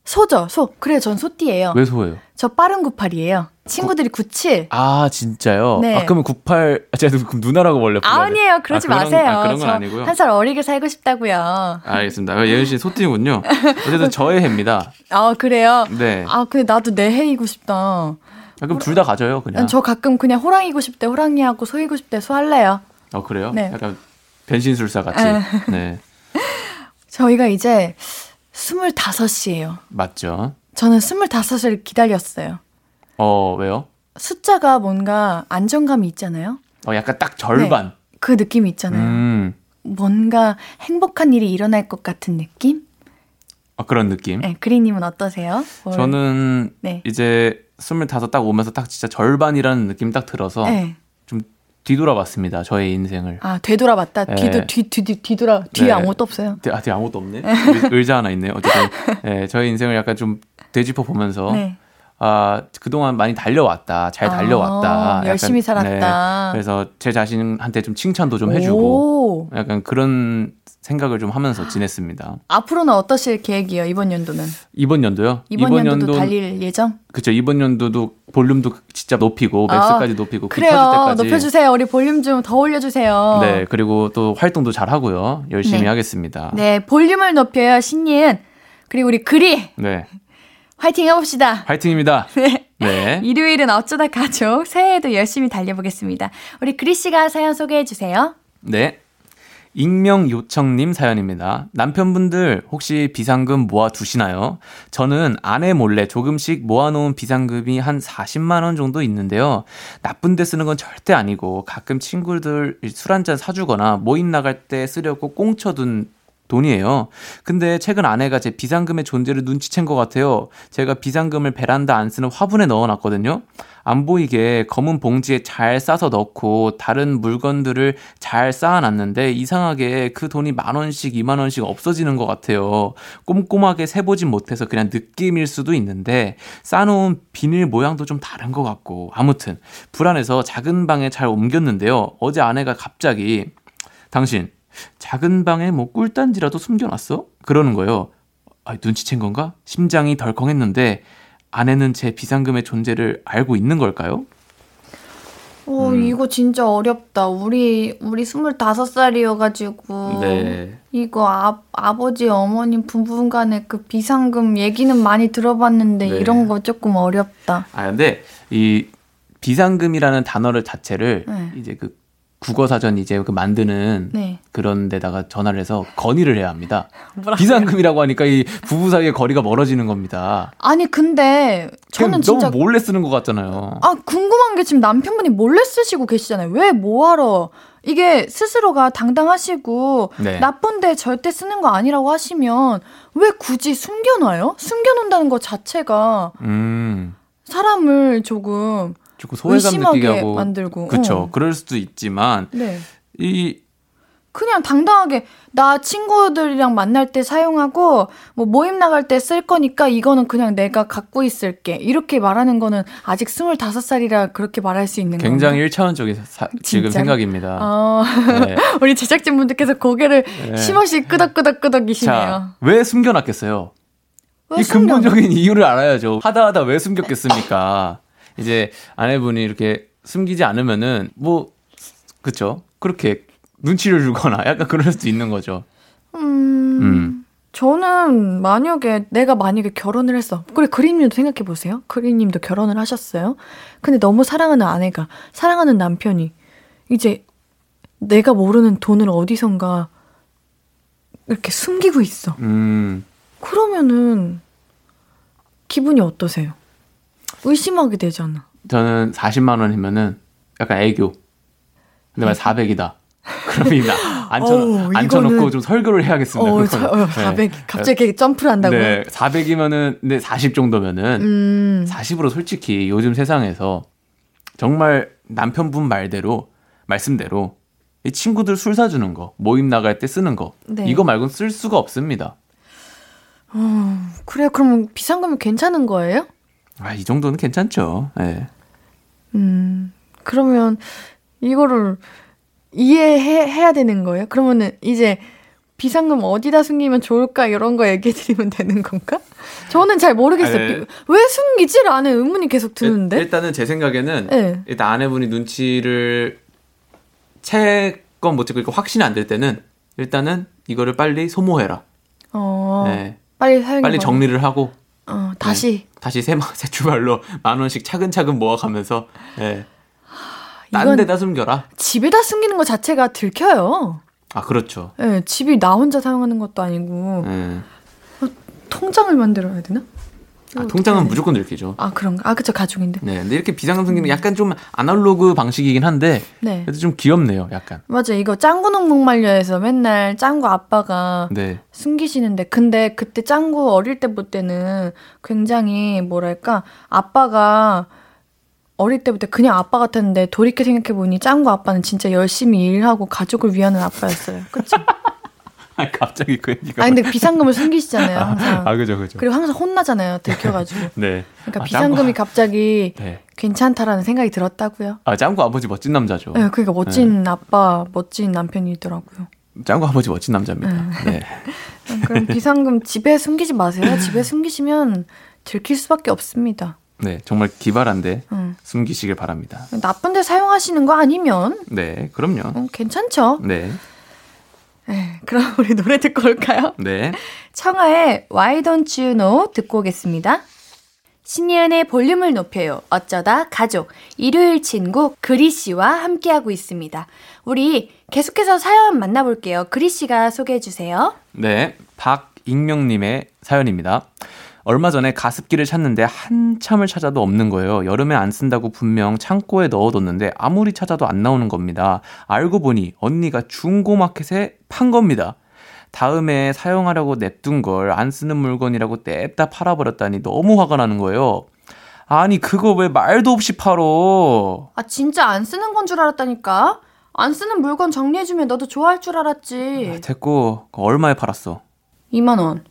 [SPEAKER 1] 소죠, 소. 그래, 전 소띠예요.
[SPEAKER 4] 왜 소예요?
[SPEAKER 1] 저 빠른 98이에요. 친구들이 97.
[SPEAKER 4] 아 진짜요?
[SPEAKER 1] 네.
[SPEAKER 4] 아 그러면 98 아, 제가 그럼 누나라고 원래 불러야 돼요?
[SPEAKER 1] 아니에요, 그러지
[SPEAKER 4] 아, 그런-
[SPEAKER 1] 마세요.
[SPEAKER 4] 아, 그런
[SPEAKER 1] 건저
[SPEAKER 4] 아니고요.
[SPEAKER 1] 한 살 어리게 살고 싶다고요.
[SPEAKER 4] 알겠습니다. 예은 씨 소띠군요. 어쨌든 [LAUGHS] 저의 해입니다.
[SPEAKER 1] 아, 그래요?
[SPEAKER 4] 네.
[SPEAKER 1] 아, 근데 나도 내 해이고 싶다.
[SPEAKER 4] 아, 그럼 둘다 가져요 그냥.
[SPEAKER 1] 저 가끔 그냥 호랑이고 싶대, 호랑이하고 소이고 싶대, 소 할래요.
[SPEAKER 4] 어 그래요?
[SPEAKER 1] 네.
[SPEAKER 4] 약간 변신술사 같이.
[SPEAKER 1] 네.
[SPEAKER 4] 네. [LAUGHS]
[SPEAKER 1] 저희가 이제 25이에요.
[SPEAKER 4] 맞죠.
[SPEAKER 1] 저는 25을 기다렸어요.
[SPEAKER 4] 어 왜요?
[SPEAKER 1] 숫자가 뭔가 안정감이 있잖아요.
[SPEAKER 4] 어 약간 딱 절반.
[SPEAKER 1] 그 느낌이 있잖아요.
[SPEAKER 4] 음.
[SPEAKER 1] 뭔가 행복한 일이 일어날 것 같은 느낌?
[SPEAKER 4] 어, 그런 느낌.
[SPEAKER 1] 네, 그리님은 어떠세요? 뭘-
[SPEAKER 4] 저는
[SPEAKER 1] 네.
[SPEAKER 4] 이제 25 딱 오면서 딱 진짜 절반이라는 느낌 딱 들어서
[SPEAKER 1] 네.
[SPEAKER 4] 좀 뒤돌아봤습니다. 저의 인생을.
[SPEAKER 1] 아, 되돌아봤다.
[SPEAKER 4] 네.
[SPEAKER 1] 뒤도 뒤, 뒤, 뒤, 뒤돌아. 뒤에
[SPEAKER 4] 네.
[SPEAKER 1] 아무것도 없어요.
[SPEAKER 4] 뒤- 아, 뒤에 아무것도 없네. 의- [LAUGHS] 의자 하나 있네요. 어쨌든 예, 저의 인생을 약간 좀 되짚어 보면서
[SPEAKER 1] 네.
[SPEAKER 4] 아 그동안 많이 달려왔다, 잘
[SPEAKER 1] 아,
[SPEAKER 4] 달려왔다, 약간,
[SPEAKER 1] 열심히 살았다.
[SPEAKER 4] 네, 그래서 제 자신한테 좀 칭찬도 좀 해주고
[SPEAKER 1] 오.
[SPEAKER 4] 약간 그런 생각을 좀 하면서 지냈습니다.
[SPEAKER 1] 앞으로는 어떠실 계획이에요, 이번 연도는?
[SPEAKER 4] 이번 연도요?
[SPEAKER 1] 이번, 연도도 달릴 예정?
[SPEAKER 4] 그쵸 이번 연도도 볼륨도 진짜 높이고
[SPEAKER 1] 아,
[SPEAKER 4] 맥스까지 높이고 그
[SPEAKER 1] 그래요.
[SPEAKER 4] 때까지
[SPEAKER 1] 높여주세요. 우리 볼륨 좀 더 올려주세요.
[SPEAKER 4] 네 그리고 또 활동도 잘 하고요 열심히
[SPEAKER 1] 네.
[SPEAKER 4] 하겠습니다.
[SPEAKER 1] 네, 볼륨을 높여요, 신예은. 그리고 우리 그리
[SPEAKER 4] 네
[SPEAKER 1] 화이팅 해봅시다.
[SPEAKER 4] 화이팅입니다. [LAUGHS]
[SPEAKER 1] 네.
[SPEAKER 4] 네.
[SPEAKER 1] 일요일은 어쩌다 가족 새해에도 열심히 달려보겠습니다. 우리 그리 씨가 사연 소개해 주세요.
[SPEAKER 4] 네. 익명 요청님 사연입니다. 남편분들 혹시 비상금 모아 두시나요? 저는 아내 몰래 조금씩 모아놓은 비상금이 한 40만원 정도 있는데요. 나쁜 데 쓰는 건 절대 아니고 가끔 친구들 술 한잔 사주거나 모임 나갈 때 쓰려고 꽁쳐둔 돈이에요. 근데 최근 아내가 제 비상금의 존재를 눈치챈 것 같아요. 제가 비상금을 베란다 안 쓰는 화분에 넣어놨거든요. 안 보이게 검은 봉지에 잘 싸서 넣고 다른 물건들을 잘 쌓아놨는데 이상하게 그 돈이 만 원씩, 이만 원씩 없어지는 것 같아요. 꼼꼼하게 세보진 못해서 그냥 느낌일 수도 있는데 쌓아놓은 비닐 모양도 좀 다른 것 같고 아무튼 불안해서 작은 방에 잘 옮겼는데요. 어제 아내가 갑자기 당신 작은 방에 뭐 꿀단지라도 숨겨놨어? 그러는 거예요. 아, 눈치챈 건가? 심장이 덜컹했는데 아내는 제 비상금의 존재를 알고 있는 걸까요?
[SPEAKER 1] 오,
[SPEAKER 4] 음.
[SPEAKER 1] 이거 진짜 어렵다. 우리, 우리 25살이어가지고.
[SPEAKER 4] 네.
[SPEAKER 1] 이거 아, 아버지, 어머님 부부 간의 그 비상금 얘기는 많이 들어봤는데
[SPEAKER 4] 네.
[SPEAKER 1] 이런 거 조금 어렵다.
[SPEAKER 4] 아 근데 이 비상금이라는 단어를 자체를
[SPEAKER 1] 네.
[SPEAKER 4] 이제 그 국어 사전 이제 그 만드는
[SPEAKER 1] 네.
[SPEAKER 4] 그런 데다가 전화를 해서 건의를 해야 합니다. 비상금이라고 하니까 이 부부 사이의 거리가 멀어지는 겁니다.
[SPEAKER 1] 아니, 근데 저는 진짜.
[SPEAKER 4] 너무 몰래 쓰는 것 같잖아요.
[SPEAKER 1] 아, 궁금한 게 지금 남편분이 몰래 쓰시고 계시잖아요. 왜 뭐하러. 이게 스스로가 당당하시고
[SPEAKER 4] 네.
[SPEAKER 1] 나쁜데 절대 쓰는 거 아니라고 하시면 왜 굳이 숨겨놔요? 숨겨놓는다는 것 자체가
[SPEAKER 4] 음.
[SPEAKER 1] 사람을 조금
[SPEAKER 4] 조금 소외감 느끼게 하고
[SPEAKER 1] 만들고.
[SPEAKER 4] 그쵸.
[SPEAKER 1] 어.
[SPEAKER 4] 그럴 수도 있지만
[SPEAKER 1] 네.
[SPEAKER 4] 이
[SPEAKER 1] 그냥 당당하게 나 친구들이랑 만날 때 사용하고 뭐 모임 나갈 때 쓸 거니까 이거는 그냥 내가 갖고 있을게 이렇게 말하는 거는 아직 25살이라 그렇게 말할 수 있는
[SPEAKER 4] 굉장히
[SPEAKER 1] 건가요?
[SPEAKER 4] 일차원적인 사- 지금? 생각입니다.
[SPEAKER 1] 어,
[SPEAKER 4] 네. [LAUGHS]
[SPEAKER 1] 우리 제작진 분들께서 고개를
[SPEAKER 4] 네.
[SPEAKER 1] 심없이 끄덕끄덕끄덕이시네요.
[SPEAKER 4] 자, 왜 숨겨놨겠어요?
[SPEAKER 1] 왜
[SPEAKER 4] 이
[SPEAKER 1] 숨겨놔?
[SPEAKER 4] 근본적인 이유를 알아야죠. 하다 하다 왜 숨겼겠습니까? 이제 아내분이 이렇게 숨기지 않으면은 뭐 그쵸? 그렇게 눈치를 주거나 [LAUGHS] 약간 그럴 수도 있는 거죠.
[SPEAKER 1] 음,
[SPEAKER 4] 음.
[SPEAKER 1] 저는 만약에 내가 만약에 결혼을 했어. 그래 그림님도 생각해 보세요. 그림님도 결혼을 하셨어요. 근데 너무 사랑하는 아내가 사랑하는 남편이 이제 내가 모르는 돈을 어디선가 이렇게 숨기고 있어.
[SPEAKER 4] 음.
[SPEAKER 1] 그러면은 기분이 어떠세요? 의심하게 되잖아.
[SPEAKER 4] 저는 40만 원이면은 약간 애교. 근데 만약 400이다. [LAUGHS] 그럼 이 나, 앉혀, 앉혀놓고
[SPEAKER 1] 이거는-
[SPEAKER 4] 좀 설교를 해야겠습니다.
[SPEAKER 1] 어,
[SPEAKER 4] 그거는.
[SPEAKER 1] 저, 어, 400 갑자기 이렇게 점프를 한다고요?
[SPEAKER 4] 네, 400이면은 근데 40 정도면은
[SPEAKER 1] 음.
[SPEAKER 4] 40으로 솔직히 요즘 세상에서 정말 남편분 말대로 말씀대로 이 친구들 술 사주는 거 모임 나갈 때 쓰는 거
[SPEAKER 1] 네.
[SPEAKER 4] 이거 말고는 쓸 수가 없습니다.
[SPEAKER 1] 그래 그럼 비상금이 괜찮은 거예요?
[SPEAKER 4] 아 이 정도는 괜찮죠. 예.
[SPEAKER 1] 음. 그러면 이거를 이해해 해야 되는 거예요? 그러면은 이제 비상금 어디다 숨기면 좋을까 이런 거 얘기해 드리면 [LAUGHS] 되는 건가? 저는 잘 모르겠어요.
[SPEAKER 4] 네.
[SPEAKER 1] 비- 왜 숨기지라는 의문이 계속 드는데.
[SPEAKER 4] 일, 단은 제 생각에는
[SPEAKER 1] 네.
[SPEAKER 4] 일단 아내분이 눈치를 채건 못 채고 확신이 안 될 때는 일단은 이거를 빨리 소모해라.
[SPEAKER 1] 어.
[SPEAKER 4] 네.
[SPEAKER 1] 빨리 사용해
[SPEAKER 4] 빨리 정리를 하고
[SPEAKER 1] 어, 다시
[SPEAKER 4] 다시 새, 새 주발로 만 원씩 차근차근 모아가면서 예. 딴 데다 숨겨라.
[SPEAKER 1] 집에다 숨기는 것 자체가 들켜요.
[SPEAKER 4] 아 그렇죠.
[SPEAKER 1] 예, 집이 나 혼자 사용하는 것도 아니고
[SPEAKER 4] 예.
[SPEAKER 1] 통장을 만들어야 되나?
[SPEAKER 4] 아, 통장은 무조건 들키죠.
[SPEAKER 1] 아 그런가? 아 그쵸 가족인데.
[SPEAKER 4] 네, 근데 이렇게 비상금 숨기는 게 약간 좀 아날로그 방식이긴 한데
[SPEAKER 1] 네.
[SPEAKER 4] 그래도 좀 귀엽네요, 약간.
[SPEAKER 1] 맞아 이거 짱구 농목말려에서 맨날 짱구 아빠가
[SPEAKER 4] 네,
[SPEAKER 1] 숨기시는데 근데 그때 짱구 어릴 때볼 때는 굉장히 뭐랄까 아빠가 어릴 때부터 그냥 아빠 같았는데 돌이켜 생각해 보니 짱구 아빠는 진짜 열심히 일하고 가족을 위하는 아빠였어요. 그쵸?
[SPEAKER 4] 아 [LAUGHS] [LAUGHS] 갑자기 그 얘기가.
[SPEAKER 1] 아 근데 비상금을 숨기시잖아요 항상.
[SPEAKER 4] 아 그죠, 그죠.
[SPEAKER 1] 그리고 항상 혼나잖아요 들켜가지고. [LAUGHS]
[SPEAKER 4] 네.
[SPEAKER 1] 그러니까
[SPEAKER 4] 아,
[SPEAKER 1] 비상금이
[SPEAKER 4] 짱구-
[SPEAKER 1] 갑자기
[SPEAKER 4] 네.
[SPEAKER 1] 괜찮다라는 생각이 들었다고요.
[SPEAKER 4] 아 짱구 아버지 멋진 남자죠.
[SPEAKER 1] 네, 그러니까 멋진 아빠, 멋진 남편이더라고요.
[SPEAKER 4] 짱구 아버지 멋진 남자입니다. 네.
[SPEAKER 1] 음, [LAUGHS] 그럼 비상금 집에 숨기지 마세요. 집에 숨기시면 들킬 수밖에 없습니다.
[SPEAKER 4] 네, 정말 기발한데
[SPEAKER 1] 음.
[SPEAKER 4] 숨기시길 바랍니다.
[SPEAKER 1] 나쁜데 사용하시는 거 아니면
[SPEAKER 4] 네, 그럼요.
[SPEAKER 1] 음, 괜찮죠.
[SPEAKER 4] 네,
[SPEAKER 1] 네, 그럼 [LAUGHS] 우리 노래 듣고 올까요?
[SPEAKER 4] 네.
[SPEAKER 1] 청하의 Why Don't You Know 듣고 오겠습니다. 신예은의 볼륨을 높여요. 어쩌다 가족 일요일 친구 그리 씨와 함께하고 있습니다. 우리 계속해서 사연 만나볼게요. 그리 씨가 소개해 주세요.
[SPEAKER 4] 네, 박익명님의 사연입니다. 얼마 전에 가습기를 찾는데 한참을 찾아도 없는 거예요. 여름에 안 쓴다고 분명 창고에 넣어뒀는데 아무리 찾아도 안 나오는 겁니다. 알고 보니 언니가 중고마켓에 판 겁니다. 다음에 사용하려고 냅둔 걸 안 쓰는 물건이라고 냅다 팔아버렸다니 너무 화가 나는 거예요. 아니 그거 왜 말도 없이 팔어?
[SPEAKER 1] 아 진짜 안 쓰는 건 줄 알았다니까. 안 쓰는 물건 정리해주면 너도 좋아할 줄 알았지.
[SPEAKER 4] 됐고 그거 얼마에 팔았어?
[SPEAKER 1] 2만 원.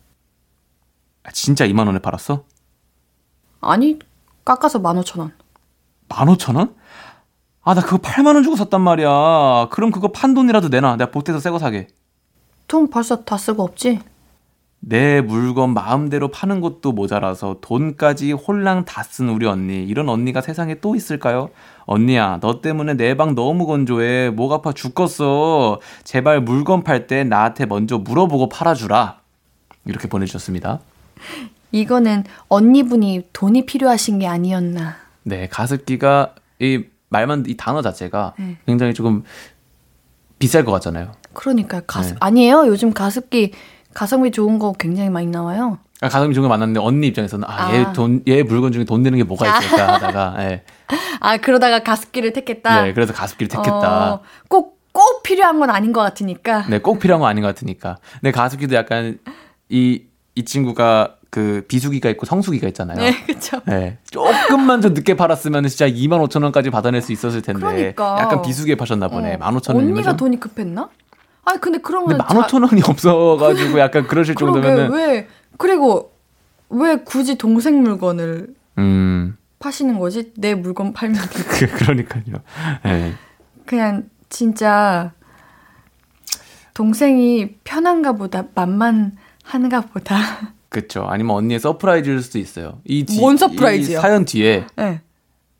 [SPEAKER 4] 아, 진짜 2만 원에 팔았어?
[SPEAKER 1] 아니 깎아서 15,000원.
[SPEAKER 4] 15,000원? 아, 나 그거 8만 원 주고 샀단 말이야. 그럼 그거 판 돈이라도 내놔. 내가 보태서 새 거 사게.
[SPEAKER 1] 돈 벌써 다 쓰고 없지?
[SPEAKER 4] 내 물건 마음대로 파는 것도 모자라서 돈까지 홀랑 다 쓴 우리 언니. 이런 언니가 세상에 또 있을까요? 언니야, 너 때문에 내 방 너무 건조해. 목 아파 죽겠어. 제발 물건 팔 때 나한테 먼저 물어보고 팔아주라. 이렇게 보내주셨습니다.
[SPEAKER 1] 이거는 언니분이 돈이 필요하신 게 아니었나.
[SPEAKER 4] 네, 가습기가 이 말만 이 단어 자체가
[SPEAKER 1] 네.
[SPEAKER 4] 굉장히 조금 비쌀 것 같잖아요.
[SPEAKER 1] 그러니까 가습
[SPEAKER 4] 네.
[SPEAKER 1] 아니에요. 요즘 가습기 가성비 좋은 거 굉장히 많이 나와요.
[SPEAKER 4] 아, 가슴이 좋은 거 만났는데 언니 입장에서는 아,
[SPEAKER 1] 아.
[SPEAKER 4] 얘 돈, 얘 물건 중에 돈 되는 게 뭐가 있을까 하다가 예. [LAUGHS]
[SPEAKER 1] 아 그러다가 가습기를 택했다.
[SPEAKER 4] 네, 그래서 가습기를 택했다.
[SPEAKER 1] 어, 꼭, 꼭 필요한 건 아닌 것 같으니까.
[SPEAKER 4] 네, 꼭 필요한 거 아닌 것 같으니까. 근데 가습기도 약간 이, 이 친구가 그 비수기가 있고 성수기가 있잖아요.
[SPEAKER 1] 네, 그쵸.
[SPEAKER 4] 네. 조금만 더 늦게 팔았으면 진짜 2만 5천 원까지 받아낼 수 있었을 텐데.
[SPEAKER 1] 그러니까.
[SPEAKER 4] 약간 비수기에 파셨나 보네.
[SPEAKER 1] 어.
[SPEAKER 4] 1만 5천 원이면
[SPEAKER 1] 언니가
[SPEAKER 4] 좀.
[SPEAKER 1] 돈이 급했나? 아니 근데 그러면
[SPEAKER 4] 근데 1만 5천 원이 없어가지고 약간 그러실 정도면은.
[SPEAKER 1] 왜 그리고 왜 굳이 동생 물건을
[SPEAKER 4] 음,
[SPEAKER 1] 파시는 거지? 내 물건 팔면 [LAUGHS]
[SPEAKER 4] 그, 그러니까요. 네.
[SPEAKER 1] 그냥 진짜 동생이 편한가 보다 만만 한가 보다.
[SPEAKER 4] 그쵸. 아니면 언니의 서프라이즈일 수도 있어요. 이, 뒤-
[SPEAKER 1] 뭔 서프라이즈요?
[SPEAKER 4] 이 사연 뒤에
[SPEAKER 1] 네.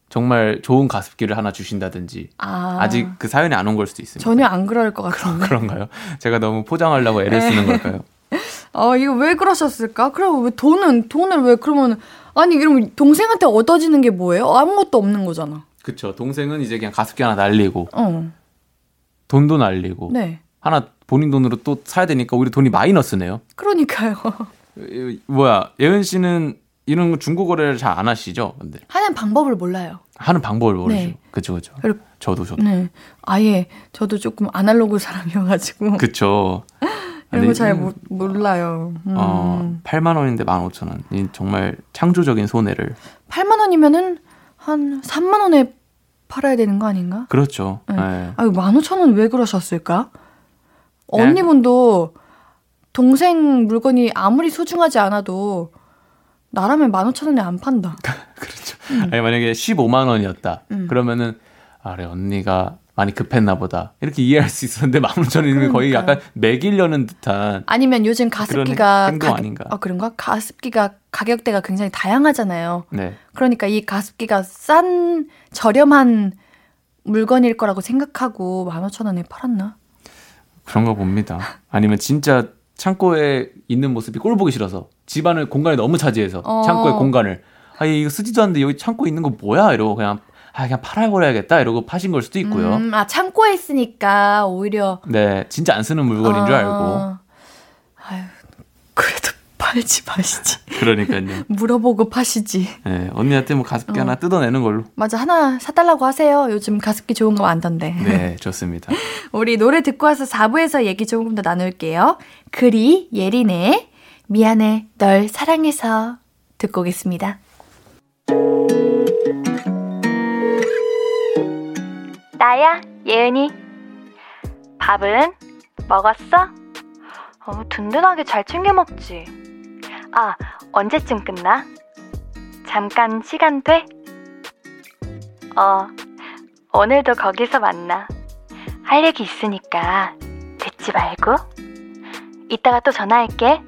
[SPEAKER 4] 정말 좋은 가습기를 하나 주신다든지
[SPEAKER 1] 아,
[SPEAKER 4] 아직 그 사연이 안 온 걸 수도 있습니다.
[SPEAKER 1] 전혀 안 그럴 것 같은데.
[SPEAKER 4] 그런가요? 제가 너무 포장하려고 애를 쓰는 걸까요? [LAUGHS]
[SPEAKER 1] 어 이거 왜 그러셨을까? 그럼 왜 돈은 돈을 왜 그러면 아니 이러면 동생한테 얻어지는 게 뭐예요? 아무것도 없는 거잖아.
[SPEAKER 4] 그쵸. 동생은 이제 그냥 가습기 하나 날리고
[SPEAKER 1] 어,
[SPEAKER 4] 돈도 날리고
[SPEAKER 1] 네.
[SPEAKER 4] 하나 본인 돈으로 또 사야 되니까 오히려 돈이 마이너스네요.
[SPEAKER 1] 그러니까요.
[SPEAKER 4] 이- 뭐야 예은 씨는 이런 거 중고 거래를 잘 안 하시죠? 근데
[SPEAKER 1] 하는 방법을 몰라요.
[SPEAKER 4] 하는 방법을 모르죠.
[SPEAKER 1] 네.
[SPEAKER 4] 그쵸, 그쵸.
[SPEAKER 1] 그리고-
[SPEAKER 4] 저도, 저도.
[SPEAKER 1] 네. 아예 저도 조금 아날로그 사람이어가지고
[SPEAKER 4] 그쵸. [LAUGHS]
[SPEAKER 1] 이런 거잘
[SPEAKER 4] 음,
[SPEAKER 1] 몰라요. 음.
[SPEAKER 4] 어, 8만 원인데 15,000원. 이 정말 창조적인 손해를.
[SPEAKER 1] 8만 원이면은 한 3만 원에 팔아야 되는 거 아닌가?
[SPEAKER 4] 그렇죠.
[SPEAKER 1] 네.
[SPEAKER 4] 네.
[SPEAKER 1] 아유, 15,000원 왜 그러셨을까?
[SPEAKER 4] 네.
[SPEAKER 1] 언니분도 동생 물건이 아무리 소중하지 않아도 나라면 15,000원에 안 판다. [LAUGHS]
[SPEAKER 4] 그렇죠. 아니, 만약에 15만 원이었다.
[SPEAKER 1] 음.
[SPEAKER 4] 그러면은, 아, 그래, 언니가 많이 급했나 보다. 이렇게 이해할 수 있었는데 15,000원이면 거의
[SPEAKER 1] 그러니까요.
[SPEAKER 4] 약간 매기려는 듯한.
[SPEAKER 1] 아니면 요즘 가습기가 가-
[SPEAKER 4] 아닌가.
[SPEAKER 1] 어, 그런가? 가습기가 가격대가 굉장히 다양하잖아요.
[SPEAKER 4] 네.
[SPEAKER 1] 그러니까 이 가습기가 싼 저렴한 물건일 거라고 생각하고 15,000원에 팔았나?
[SPEAKER 4] 그런 거 봅니다. 아니면 진짜 창고에 있는 모습이 꼴 보기 싫어서 집안을 공간을 너무 차지해서
[SPEAKER 1] 어.
[SPEAKER 4] 창고의 공간을 아 이거 쓰지도 않는데 여기 창고에 있는 거 뭐야 이러고 그냥 아 그냥 팔아버려야겠다 이러고 파신 걸 수도 있고요.
[SPEAKER 1] 음, 아 창고에 있으니까 오히려
[SPEAKER 4] 네, 진짜 안 쓰는 물건인 줄 알고
[SPEAKER 1] 아, 아유, 그래도 팔지 마시지. [LAUGHS]
[SPEAKER 4] 그러니까요.
[SPEAKER 1] 물어보고 파시지.
[SPEAKER 4] 네, 언니한테 뭐 가습기
[SPEAKER 1] 어.
[SPEAKER 4] 하나 뜯어내는 걸로.
[SPEAKER 1] 맞아 하나 사달라고 하세요. 요즘 가습기 좋은 거 많던데.
[SPEAKER 4] 네, [LAUGHS] 좋습니다.
[SPEAKER 1] 우리 노래 듣고 와서 4부에서 얘기 조금 더 나눌게요. 그리 예린의 미안해 널 사랑해서 듣고 오겠습니다. 나야 예은이 밥은 먹었어? 어, 든든하게 잘 챙겨 먹지. 아 언제쯤 끝나? 잠깐 시간 돼? 어 오늘도 거기서 만나. 할 얘기 있으니까 듣지 말고. 이따가 또 전화할게.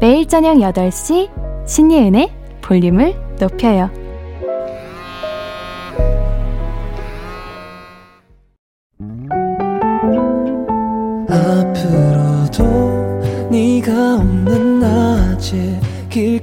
[SPEAKER 1] 매일 저녁 8시 신예은의 볼륨을 높여요.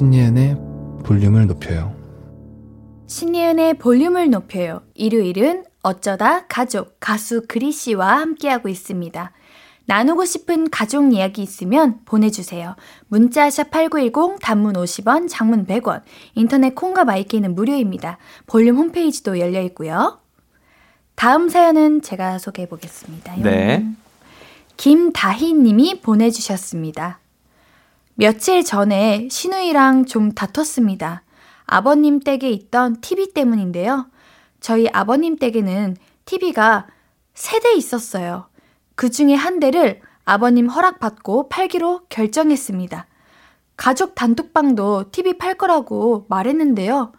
[SPEAKER 2] 신예은의 볼륨을 높여요
[SPEAKER 1] 신예은의 볼륨을 높여요. 일요일은 어쩌다 가족 가수 그리 씨와 함께하고 있습니다. 나누고 싶은 가족 이야기 있으면 보내주세요. 문자샵 8910 단문 50원, 장문 100원, 인터넷 콩과 my K는 무료입니다. 볼륨 홈페이지도 열려 있고요. 다음 사연은 제가 소개해 보겠습니다.
[SPEAKER 4] 네.
[SPEAKER 1] 김다희 님이 보내주셨습니다. 며칠 전에 신우이랑 좀 다퉜습니다. 아버님 댁에 있던 TV 때문인데요. 저희 아버님 댁에는 TV가 세 대 있었어요. 그 중에 한 대를 아버님 허락받고 팔기로 결정했습니다. 가족 단톡방도 TV 팔 거라고 말했는데요.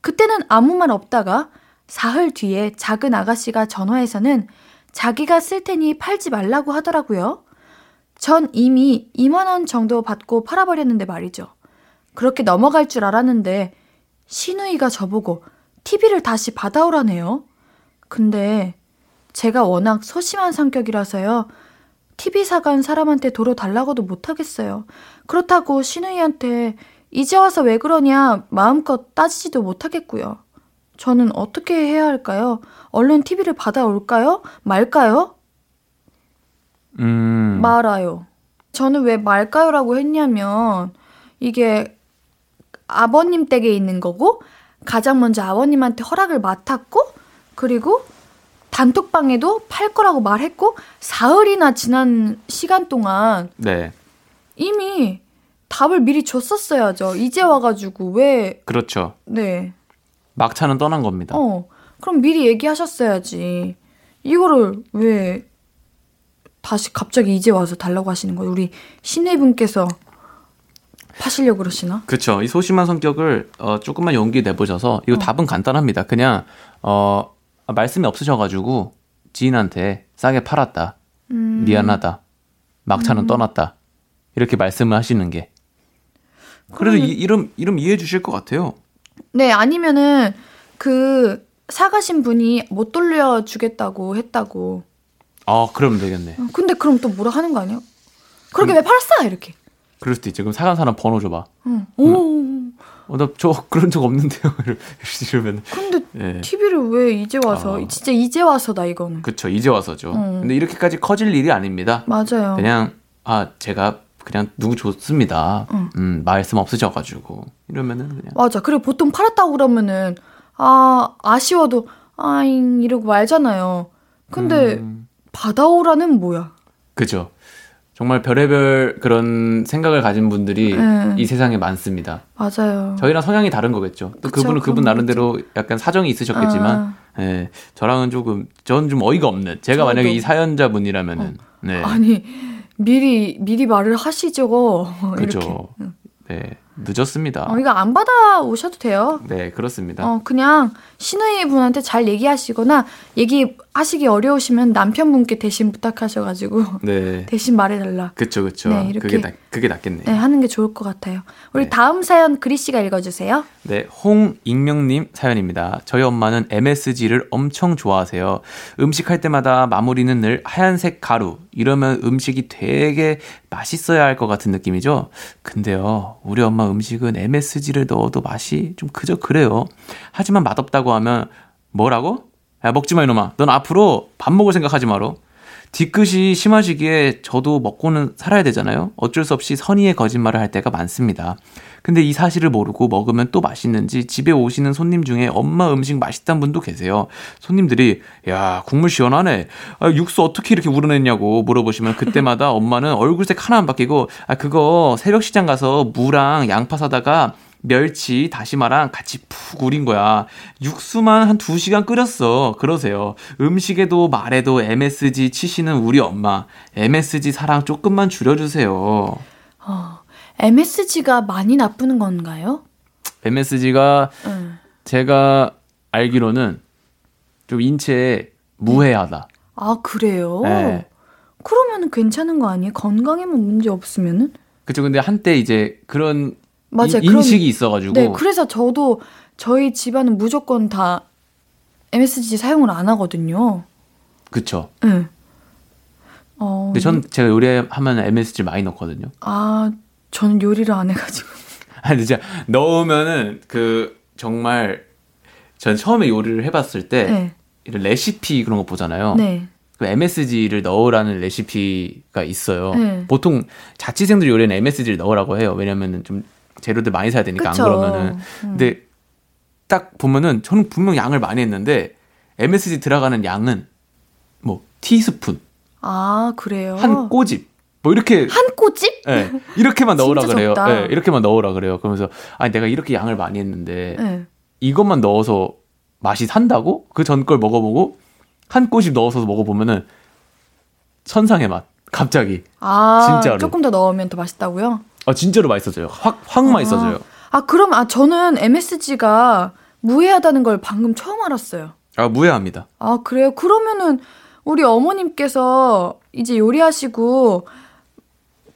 [SPEAKER 1] 그때는 아무 말 없다가 사흘 뒤에 작은 아가씨가 전화해서는 자기가 쓸 테니 팔지 말라고 하더라고요. 전 이미 2만원 정도 받고 팔아버렸는데 말이죠. 그렇게 넘어갈 줄 알았는데 신우이가 저보고 TV를 다시 받아오라네요. 근데 제가 워낙 소심한 성격이라서요. TV 사간 사람한테 도로 달라고도 못하겠어요. 그렇다고 신우이한테 이제 와서 왜 그러냐 마음껏 따지지도 못하겠고요. 저는 어떻게 해야 할까요? 얼른 TV를 받아올까요? 말까요?
[SPEAKER 4] 음.
[SPEAKER 1] 말아요. 저는 왜 말까요라고 했냐면 이게 아버님 댁에 있는 거고 가장 먼저 아버님한테 허락을 맡았고 그리고 단톡방에도 팔 거라고 말했고 사흘이나 지난 시간 동안
[SPEAKER 4] 네.
[SPEAKER 1] 이미 답을 미리 줬었어야죠. 이제 와가지고 왜
[SPEAKER 4] 그렇죠.
[SPEAKER 1] 네.
[SPEAKER 4] 막차는 떠난 겁니다.
[SPEAKER 1] 어, 그럼 미리 얘기하셨어야지. 이거를 왜 다시 갑자기 이제 와서 달라고 하시는 거예요? 우리 신혜분께서 파시려고 그러시나?
[SPEAKER 4] 그렇죠. 이 소심한 성격을 어, 조금만 용기 내보셔서 이거
[SPEAKER 1] 어.
[SPEAKER 4] 답은 간단합니다. 그냥 어, 말씀이 없으셔가지고 지인한테 싸게 팔았다.
[SPEAKER 1] 음,
[SPEAKER 4] 미안하다. 막차는
[SPEAKER 1] 음.
[SPEAKER 4] 떠났다. 이렇게 말씀을 하시는 게. 그래도 이, 이름 이름 이해해 주실 것 같아요.
[SPEAKER 1] 네, 아니면은 그 사가신 분이 못 돌려주겠다고 했다고.
[SPEAKER 4] 아, 그러면 되겠네.
[SPEAKER 1] 어, 근데 그럼 또 뭐라 하는 거 아니야? 그렇게 왜 팔았어? 이렇게.
[SPEAKER 4] 그럴 수도 있지. 그럼 사간 사람 번호 줘봐.
[SPEAKER 1] 응. 오.
[SPEAKER 4] 어, 나 저 그런 적 없는데요. [LAUGHS] 이러면.
[SPEAKER 1] 근데
[SPEAKER 4] 예.
[SPEAKER 1] TV를 왜 이제 와서?
[SPEAKER 4] 아.
[SPEAKER 1] 진짜 이제 와서다 이거는.
[SPEAKER 4] 그쵸. 이제 와서죠.
[SPEAKER 1] 음.
[SPEAKER 4] 근데 이렇게까지 커질 일이 아닙니다.
[SPEAKER 1] 맞아요.
[SPEAKER 4] 그냥, 아, 제가 그냥 누구 줬습니다.
[SPEAKER 1] 응.
[SPEAKER 4] 음, 말씀 없으셔가지고. 이러면은 그냥.
[SPEAKER 1] 맞아. 그리고 보통 팔았다고 그러면은 아 아쉬워도 아잉 이러고 말잖아요. 근데
[SPEAKER 4] 음,
[SPEAKER 1] 받아오라는 뭐야?
[SPEAKER 4] 그죠. 정말 별의별 그런 생각을 가진 분들이
[SPEAKER 1] 네.
[SPEAKER 4] 이 세상에 많습니다.
[SPEAKER 1] 맞아요.
[SPEAKER 4] 저희랑 성향이 다른 거겠죠. 또
[SPEAKER 1] 그쵸,
[SPEAKER 4] 그분은 그분 나름대로 약간 사정이 있으셨겠지만,
[SPEAKER 1] 아,
[SPEAKER 4] 예, 저랑은 조금, 전좀 어이가 없는. 제가
[SPEAKER 1] 저도.
[SPEAKER 4] 만약에 이 사연자분이라면은, 네,
[SPEAKER 1] 아니 미리 미리 말을 하시죠.
[SPEAKER 4] 그죠. 네, 늦었습니다.
[SPEAKER 1] 어, 이거 안 받아 오셔도 돼요.
[SPEAKER 4] 네, 그렇습니다.
[SPEAKER 1] 어, 그냥 신우이 분한테 잘 얘기하시거나 얘기하시기 어려우시면 남편분께 대신 부탁하셔가지고 [LAUGHS]
[SPEAKER 4] 네,
[SPEAKER 1] 대신 말해달라.
[SPEAKER 4] 그쵸, 그쵸.
[SPEAKER 1] 네, 이렇게.
[SPEAKER 4] 그게 낫, 그게 낫겠네요.
[SPEAKER 1] 네, 하는 게 좋을 것 같아요. 우리
[SPEAKER 4] 네.
[SPEAKER 1] 다음 사연 그리 씨가 읽어주세요.
[SPEAKER 4] 네, 홍익명님 사연입니다. 저희 엄마는 MSG를 엄청 좋아하세요. 음식할 때마다 마무리는 늘 하얀색 가루. 이러면 음식이 되게 맛있어야 할 것 같은 느낌이죠? 근데요, 우리 엄마 음식은 MSG를 넣어도 맛이 좀 그저 그래요. 하지만 맛없다고 하면 뭐라고? 야, 먹지 마, 이놈아. 넌 앞으로 밥 먹을 생각하지 마라. 뒤끝이 심하시기에 저도 먹고는 살아야 되잖아요. 어쩔 수 없이 선의의 거짓말을 할 때가 많습니다. 근데 이 사실을 모르고 먹으면 또 맛있는지 집에 오시는 손님 중에 엄마 음식 맛있다는 분도 계세요. 손님들이 야 국물 시원하네. 아, 육수 어떻게 이렇게 우러냈냐고 물어보시면 그때마다 [LAUGHS] 엄마는 얼굴색 하나 안 바뀌고 아 그거 새벽 시장 가서 무랑 양파 사다가 멸치, 다시마랑 같이 푹 우린 거야. 육수만 한 두시간 끓였어. 그러세요. 음식에도 말에도 MSG 치시는 우리 엄마. MSG 사랑 조금만 줄여주세요.
[SPEAKER 1] 어, MSG가 많이 나쁘는 건가요?
[SPEAKER 4] MSG가
[SPEAKER 1] 응.
[SPEAKER 4] 제가 알기로는 좀 인체에 무해하다.
[SPEAKER 1] 아 그래요?
[SPEAKER 4] 네.
[SPEAKER 1] 그러면은 괜찮은 거 아니에요? 건강에만 문제 없으면은?
[SPEAKER 4] 그쵸. 근데 한때 이제 그런
[SPEAKER 1] 맞아요.
[SPEAKER 4] 이-
[SPEAKER 1] 그런-
[SPEAKER 4] 인식이 있어가지고.
[SPEAKER 1] 네, 그래서 저도 저희 집안은 무조건 다 MSG 사용을 안 하거든요.
[SPEAKER 4] 그쵸.
[SPEAKER 1] 응. 어,
[SPEAKER 4] 근데 전 제가 요리하면 MSG 많이 넣거든요.
[SPEAKER 1] 아, 저는 요리를 안 해가지고. [LAUGHS]
[SPEAKER 4] 아니 진짜 넣으면은 그 정말 전 처음에 요리를 해봤을 때
[SPEAKER 1] 네.
[SPEAKER 4] 이런 레시피 그런 거 보잖아요.
[SPEAKER 1] 네.
[SPEAKER 4] 그 MSG를 넣으라는 레시피가 있어요.
[SPEAKER 1] 네.
[SPEAKER 4] 보통 자취생들 요리는 MSG를 넣으라고 해요. 왜냐면은 좀 재료들 많이 사야 되니까
[SPEAKER 1] 그쵸.
[SPEAKER 4] 안 그러면은.
[SPEAKER 1] 음.
[SPEAKER 4] 근데 딱 보면은 저는 분명 양을 많이 했는데 MSG 들어가는 양은 뭐 티스푼,
[SPEAKER 1] 아, 그래요?
[SPEAKER 4] 한 꼬집 뭐 이렇게
[SPEAKER 1] 한 꼬집?
[SPEAKER 4] 예, 이렇게만 [LAUGHS] 넣으라 그래요. 예, 이렇게만 넣으라 그래요. 그러면서 아니 내가 이렇게 양을 많이 했는데
[SPEAKER 1] 네.
[SPEAKER 4] 이것만 넣어서 맛이 산다고? 그 전 걸 먹어보고 한 꼬집 넣어서 먹어보면은 천상의 맛. 갑자기.
[SPEAKER 1] 아,
[SPEAKER 4] 진짜로.
[SPEAKER 1] 조금 더 넣으면 더 맛있다고요?
[SPEAKER 4] 아 진짜로 맛있어져요. 확확 맛있어져요.
[SPEAKER 1] 아, 그럼 아 저는 MSG가 무해하다는 걸 방금 처음 알았어요.
[SPEAKER 4] 아 무해합니다.
[SPEAKER 1] 아, 그래요? 그러면은 우리 어머님께서 이제 요리하시고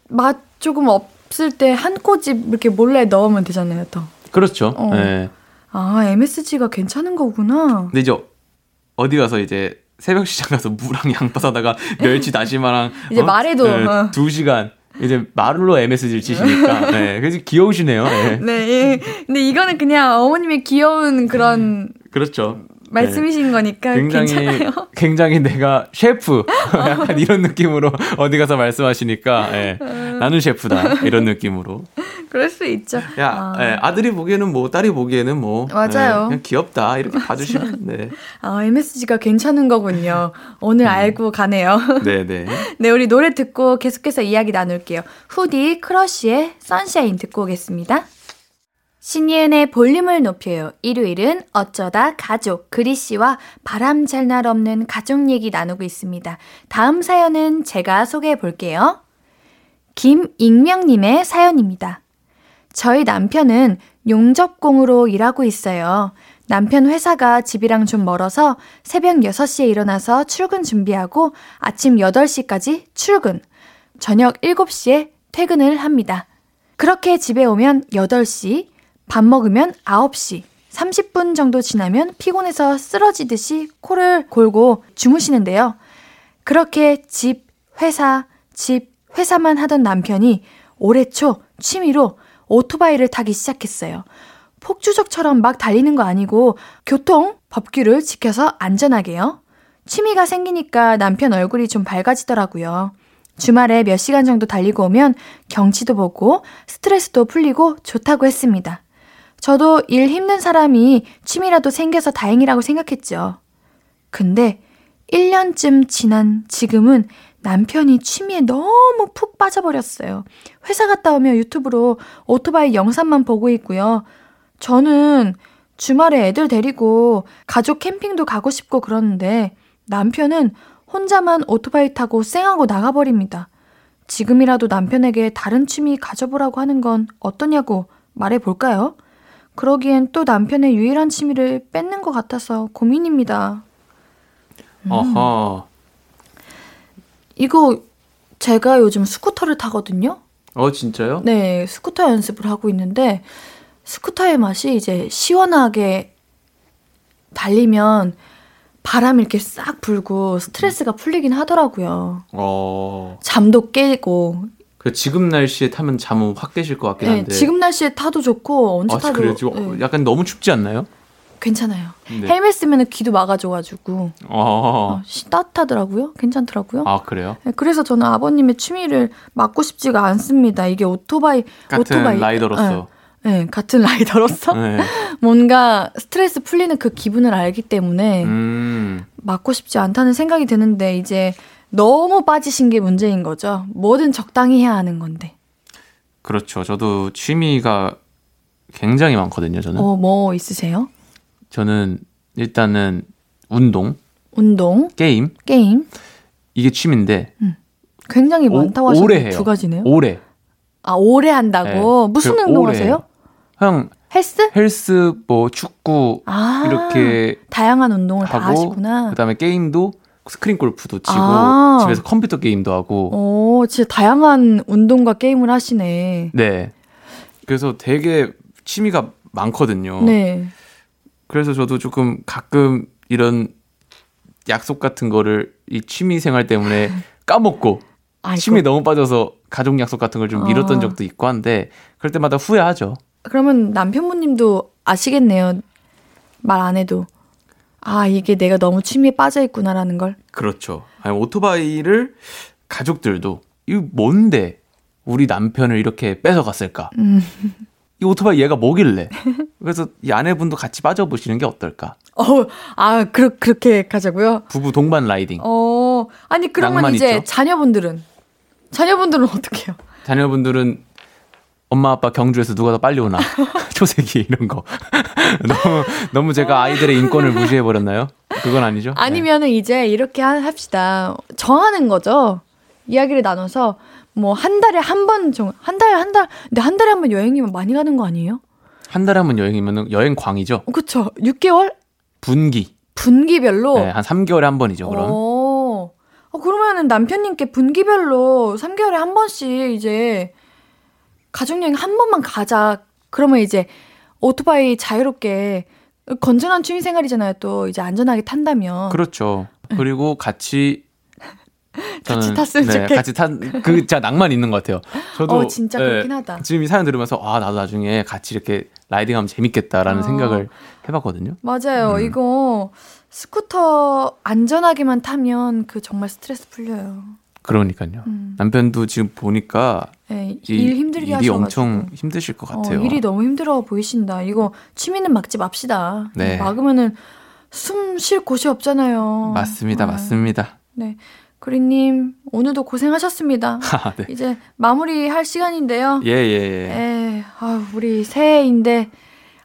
[SPEAKER 1] 맛 조금 없을 때 한 꼬집 이렇게 몰래 넣으면 되잖아요, 더.
[SPEAKER 4] 그렇죠.
[SPEAKER 1] 어.
[SPEAKER 4] 예.
[SPEAKER 1] 아, MSG가 괜찮은 거구나.
[SPEAKER 4] 근데 이제 어디 가서 이제 새벽 시장 가서 무랑 양파 사다가 [LAUGHS] 멸치 다시마랑
[SPEAKER 1] 이제 말해도, 어.
[SPEAKER 4] 두 시간 이제 말로 MSG를 치시니까 네, [LAUGHS] 그래서 귀여우시네요. 네.
[SPEAKER 1] 네. 예. 근데 이거는 그냥 어머님의 귀여운 그런
[SPEAKER 4] 그렇죠.
[SPEAKER 1] 말씀이신 거니까
[SPEAKER 4] 굉장히
[SPEAKER 1] 괜찮아요. [LAUGHS]
[SPEAKER 4] 굉장히 내가 셰프 [LAUGHS] 약간 이런 느낌으로 어디 가서 말씀하시니까 예, 나는 셰프다 이런 느낌으로
[SPEAKER 1] 그럴 수 있죠.
[SPEAKER 4] 야
[SPEAKER 1] 아.
[SPEAKER 4] 예, 아들이 보기에는 뭐 딸이 보기에는 뭐
[SPEAKER 1] 맞아요.
[SPEAKER 4] 예, 그냥 귀엽다 이렇게 [LAUGHS] 봐주시면 네
[SPEAKER 1] 아, MSG가 괜찮은 거군요. 오늘 알고 가네요.
[SPEAKER 4] 네네
[SPEAKER 1] 네, 우리 노래 듣고 계속해서 이야기 나눌게요. 후디 크러쉬의 선샤인 듣고 오겠습니다. 신예은의 볼륨을 높여요. 일요일은 어쩌다 가족 그리 씨와 바람 잘 날 없는 가족 얘기 나누고 있습니다. 다음 사연은 제가 소개해 볼게요. 김익명님의 사연입니다. 저희 남편은 용접공으로 일하고 있어요. 남편 회사가 집이랑 좀 멀어서 새벽 6시에 일어나서 출근 준비하고 아침 8시까지 출근. 저녁 7시에 퇴근을 합니다. 그렇게 집에 오면 8시, 밥 먹으면 9시, 30분 정도 지나면 피곤해서 쓰러지듯이 코를 골고 주무시는데요. 그렇게 집, 회사, 집, 회사만 하던 남편이 올해 초 취미로 오토바이를 타기 시작했어요. 폭주족처럼 막 달리는 거 아니고 교통 법규를 지켜서 안전하게요. 취미가 생기니까 남편 얼굴이 좀 밝아지더라고요. 주말에 몇 시간 정도 달리고 오면 경치도 보고 스트레스도 풀리고 좋다고 했습니다. 저도 일 힘든 사람이 취미라도 생겨서 다행이라고 생각했죠. 근데 1년쯤 지난 지금은 남편이 취미에 너무 푹 빠져버렸어요. 회사 갔다 오면 유튜브로 오토바이 영상만 보고 있고요. 저는 주말에 애들 데리고 가족 캠핑도 가고 싶고 그러는데 남편은 혼자만 오토바이 타고 쌩하고 나가버립니다. 지금이라도 남편에게 다른 취미 가져보라고 하는 건 어떠냐고 말해볼까요? 그러기엔 또 남편의 유일한 취미를 뺏는 것 같아서 고민입니다.
[SPEAKER 4] 음. 어허.
[SPEAKER 1] 이거 제가 요즘 스쿠터를 타거든요.
[SPEAKER 4] 어, 진짜요?
[SPEAKER 1] 네, 스쿠터 연습을 하고 있는데 스쿠터의 맛이 이제 시원하게 달리면 바람이 이렇게 싹 불고 스트레스가 풀리긴 하더라고요.
[SPEAKER 4] 어.
[SPEAKER 1] 잠도 깨고.
[SPEAKER 4] 그 지금 날씨에 타면 잠은 확 깨실 것 같긴
[SPEAKER 1] 네,
[SPEAKER 4] 한데.
[SPEAKER 1] 지금 날씨에 타도 좋고 언제
[SPEAKER 4] 아,
[SPEAKER 1] 타도
[SPEAKER 4] 그래요? 지금
[SPEAKER 1] 네,
[SPEAKER 4] 약간 너무 춥지 않나요?
[SPEAKER 1] 괜찮아요.
[SPEAKER 4] 네.
[SPEAKER 1] 헬멧 쓰면 귀도 막아줘가지고
[SPEAKER 4] 어.
[SPEAKER 1] 어, 시- 따뜻하더라고요. 괜찮더라고요.
[SPEAKER 4] 아, 그래요?
[SPEAKER 1] 네, 그래서 저는 아버님의 취미를 막고 싶지가 않습니다. 이게 오토바이
[SPEAKER 4] 같은
[SPEAKER 1] 오토바이
[SPEAKER 4] 라이더로서.
[SPEAKER 1] 네, 네, 같은 [LAUGHS] 라이더로서
[SPEAKER 4] 네.
[SPEAKER 1] 뭔가 스트레스 풀리는 그 기분을 알기 때문에
[SPEAKER 4] 음.
[SPEAKER 1] 맞고 싶지 않다는 생각이 드는데 이제 너무 빠지신 게 문제인 거죠. 뭐든 적당히 해야 하는 건데.
[SPEAKER 4] 그렇죠. 저도 취미가 굉장히 많거든요, 저는.
[SPEAKER 1] 어, 뭐 있으세요?
[SPEAKER 4] 저는 일단은 운동,
[SPEAKER 1] 운동,
[SPEAKER 4] 게임,
[SPEAKER 1] 게임.
[SPEAKER 4] 이게 취미인데
[SPEAKER 1] 굉장히
[SPEAKER 4] 오-
[SPEAKER 1] 많다고 하셨는데. 두 가지네요.
[SPEAKER 4] 오래.
[SPEAKER 1] 아, 오래 한다고?
[SPEAKER 4] 네.
[SPEAKER 1] 무슨
[SPEAKER 4] 그
[SPEAKER 1] 운동 하세요?
[SPEAKER 4] 그냥
[SPEAKER 1] 헬스?
[SPEAKER 4] 헬스, 뭐 축구
[SPEAKER 1] 아,
[SPEAKER 4] 이렇게
[SPEAKER 1] 다양한 운동을 다
[SPEAKER 4] 하고
[SPEAKER 1] 하시구나.
[SPEAKER 4] 그다음에 게임도 스크린 골프도 치고
[SPEAKER 1] 아.
[SPEAKER 4] 집에서 컴퓨터 게임도 하고
[SPEAKER 1] 오, 진짜 다양한 운동과 게임을 하시네.
[SPEAKER 4] 네. 그래서 되게 취미가 많거든요.
[SPEAKER 1] 네.
[SPEAKER 4] 그래서 저도 조금 가끔 이런 약속 같은 거를 이 취미 생활 때문에 [LAUGHS] 까먹고
[SPEAKER 1] 아이고.
[SPEAKER 4] 취미에 너무 빠져서 가족 약속 같은 걸 좀 미뤘던
[SPEAKER 1] 아.
[SPEAKER 4] 적도 있고 한데 그럴 때마다 후회하죠.
[SPEAKER 1] 그러면 남편분님도 아시겠네요. 말 안 해도. 아, 이게 내가 너무 취미에 빠져 있구나라는 걸.
[SPEAKER 4] 그렇죠. 아니, 오토바이를 가족들도 이거 뭔데 우리 남편을 이렇게 뺏어갔을까?
[SPEAKER 1] 음.
[SPEAKER 4] 이 오토바이 얘가 뭐길래? 그래서 이 아내분도 같이 빠져보시는 게 어떨까?
[SPEAKER 1] 어, 아, 그, 그렇게 가자고요?
[SPEAKER 4] 부부 동반 라이딩.
[SPEAKER 1] 어, 아니, 그러면 이제
[SPEAKER 4] 있죠?
[SPEAKER 1] 자녀분들은? 자녀분들은 어떻게 해요?
[SPEAKER 4] 자녀분들은 엄마 아빠 경주에서 누가 더 빨리 오나 [LAUGHS] 초세기 이런 거 [LAUGHS] 너무 너무 제가 아이들의 인권을 무시해 버렸나요? 그건 아니죠? 네.
[SPEAKER 1] 아니면은 이제 이렇게 하- 합시다. 정하는 거죠. 이야기를 나눠서 뭐 한 달에 한 번 정도, 한 달, 한 달, 근데 한 달에 한 번 여행이면 많이 가는 거 아니에요?
[SPEAKER 4] 한 달에 한 번 여행이면 여행 광이죠.
[SPEAKER 1] 어, 그쵸. 6개월?
[SPEAKER 4] 분기
[SPEAKER 1] 분기별로?
[SPEAKER 4] 네, 한 3개월에 한 번이죠. 그럼
[SPEAKER 1] 어. 어, 그러면은 남편님께 분기별로 3개월에 한 번씩 이제 가족여행 한 번만 가자. 그러면 이제 오토바이 자유롭게 건전한 취미 생활이잖아요. 또 이제 안전하게 탄다면.
[SPEAKER 4] 그렇죠. 그리고 같이 [LAUGHS]
[SPEAKER 1] 같이 탔으면
[SPEAKER 4] 네,
[SPEAKER 1] 좋겠-
[SPEAKER 4] 같이 탄그 진짜 낭만 있는 것 같아요. 저도
[SPEAKER 1] 어, 진짜 그렇긴 하다.
[SPEAKER 4] 지금 이 사연 들으면서 아 나도 나중에 같이 이렇게 라이딩하면 재밌겠다라는
[SPEAKER 1] 어.
[SPEAKER 4] 생각을 해봤거든요.
[SPEAKER 1] 맞아요.
[SPEAKER 4] 음.
[SPEAKER 1] 이거 스쿠터 안전하게만 타면 그 정말 스트레스 풀려요.
[SPEAKER 4] 그러니까요.
[SPEAKER 1] 음.
[SPEAKER 4] 남편도 지금 보니까
[SPEAKER 1] 네, 이일 힘들게
[SPEAKER 4] 일이
[SPEAKER 1] 하셔가지고.
[SPEAKER 4] 엄청 힘드실 것 같아요.
[SPEAKER 1] 어, 일이 너무 힘들어 보이신다. 이거 취미는 막지 맙시다.
[SPEAKER 4] 네.
[SPEAKER 1] 막으면은 숨 쉴 곳이 없잖아요.
[SPEAKER 4] 맞습니다,
[SPEAKER 1] 아,
[SPEAKER 4] 맞습니다.
[SPEAKER 1] 네. 그리님, 오늘도 고생하셨습니다. [LAUGHS]
[SPEAKER 4] 아, 네.
[SPEAKER 1] 이제 마무리할 시간인데요.
[SPEAKER 4] 예, 예, 예.
[SPEAKER 1] 에, 아유, 우리 새해인데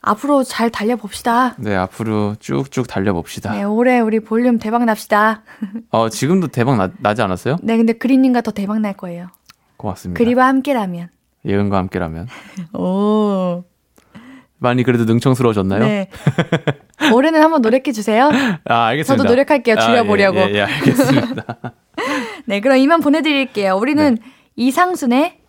[SPEAKER 1] 앞으로 잘 달려봅시다.
[SPEAKER 4] 네, 앞으로 쭉쭉 달려봅시다.
[SPEAKER 1] 네, 올해 우리 볼륨 대박 납시다.
[SPEAKER 4] 어, 지금도 대박 나, 나지 않았어요?
[SPEAKER 1] 네, 근데 그리님과 더 대박 날 거예요.
[SPEAKER 4] 고맙습니다.
[SPEAKER 1] 그리와 함께라면.
[SPEAKER 4] 예은과 함께라면. [LAUGHS]
[SPEAKER 1] 오.
[SPEAKER 4] 많이 그래도 능청스러워졌나요?
[SPEAKER 1] 네. 올해는 한번 노력해 주세요.
[SPEAKER 4] 아, 알겠습니다.
[SPEAKER 1] 저도 노력할게요. 줄여보려고.
[SPEAKER 4] 아, 예, 예, 예, 알겠습니다. [LAUGHS]
[SPEAKER 1] 네, 그럼 이만 보내드릴게요. 우리는 이상순의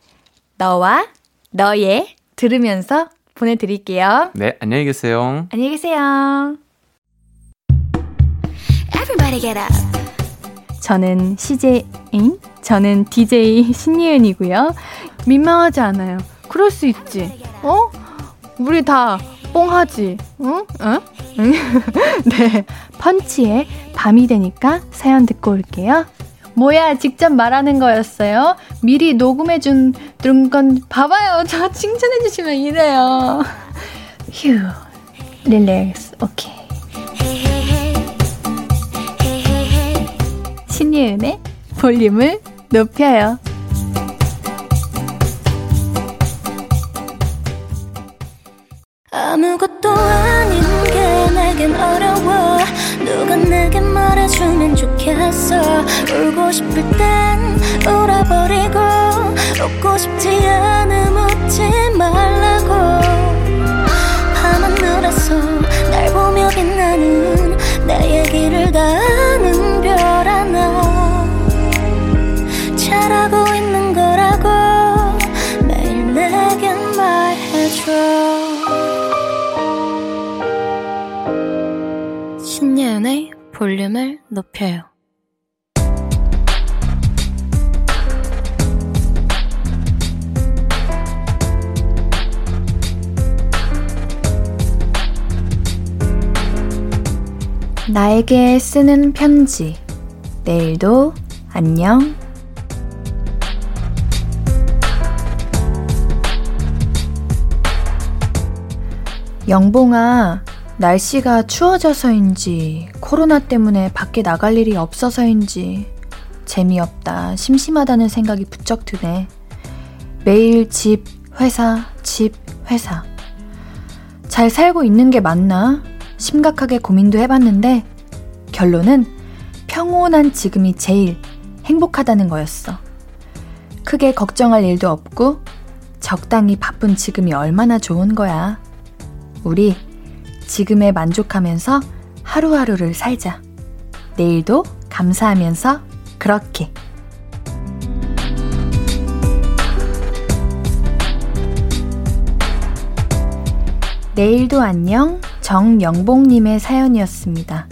[SPEAKER 1] 너와 너의 들으면서 보내드릴게요.
[SPEAKER 4] 네, 안녕히 계세요.
[SPEAKER 1] 안녕히 계세요. Everybody get up. 저는 CJ, 잉? 저는 DJ 신예은이고요. 민망하지 않아요. 그럴 수 있지. 어? 우리 다 뽕하지. 응? 응? 응? [LAUGHS] 네. 펀치의 밤이 되니까 사연 듣고 올게요. 뭐야, 직접 말하는 거였어요? 미리 녹음해준, 건, 봐봐요. 저 칭찬해주시면 이래요. 휴, 릴렉스, 오케이. 신예은의 볼륨을 높여요. 아무것도 아닌 게 내겐 어려워. 누가 내게 말해주면 좋겠어. 울고 싶을 땐 울어버리고 웃고 싶지 않음 웃지 말라고. 밤하늘에서 날 보며 빛나는 내 얘기를 다 아는 신예은의 볼륨을 높여요. 나에게 쓰는 편지. 내일도 안녕. 영봉아, 날씨가 추워져서인지 코로나 때문에 밖에 나갈 일이 없어서인지 재미없다, 심심하다는 생각이 부쩍 드네. 매일 집, 회사, 집, 회사. 잘 살고 있는 게 맞나? 심각하게 고민도 해봤는데 결론은 평온한 지금이 제일 행복하다는 거였어. 크게 걱정할 일도 없고 적당히 바쁜 지금이 얼마나 좋은 거야. 우리 지금에 만족하면서 하루하루를 살자. 내일도 감사하면서 그렇게. 내일도 안녕 정영봉님의 사연이었습니다.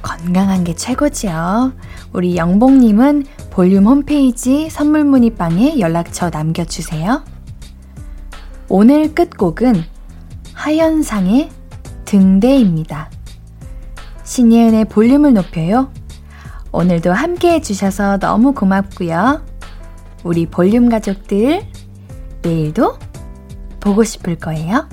[SPEAKER 1] 건강한 게 최고지요. 우리 영봉님은 볼륨 홈페이지 선물 문의방에 연락처 남겨주세요. 오늘 끝곡은 하현상의 등대입니다. 신예은의 볼륨을 높여요. 오늘도 함께 해주셔서 너무 고맙고요. 우리 볼륨 가족들, 내일도 보고 싶을 거예요.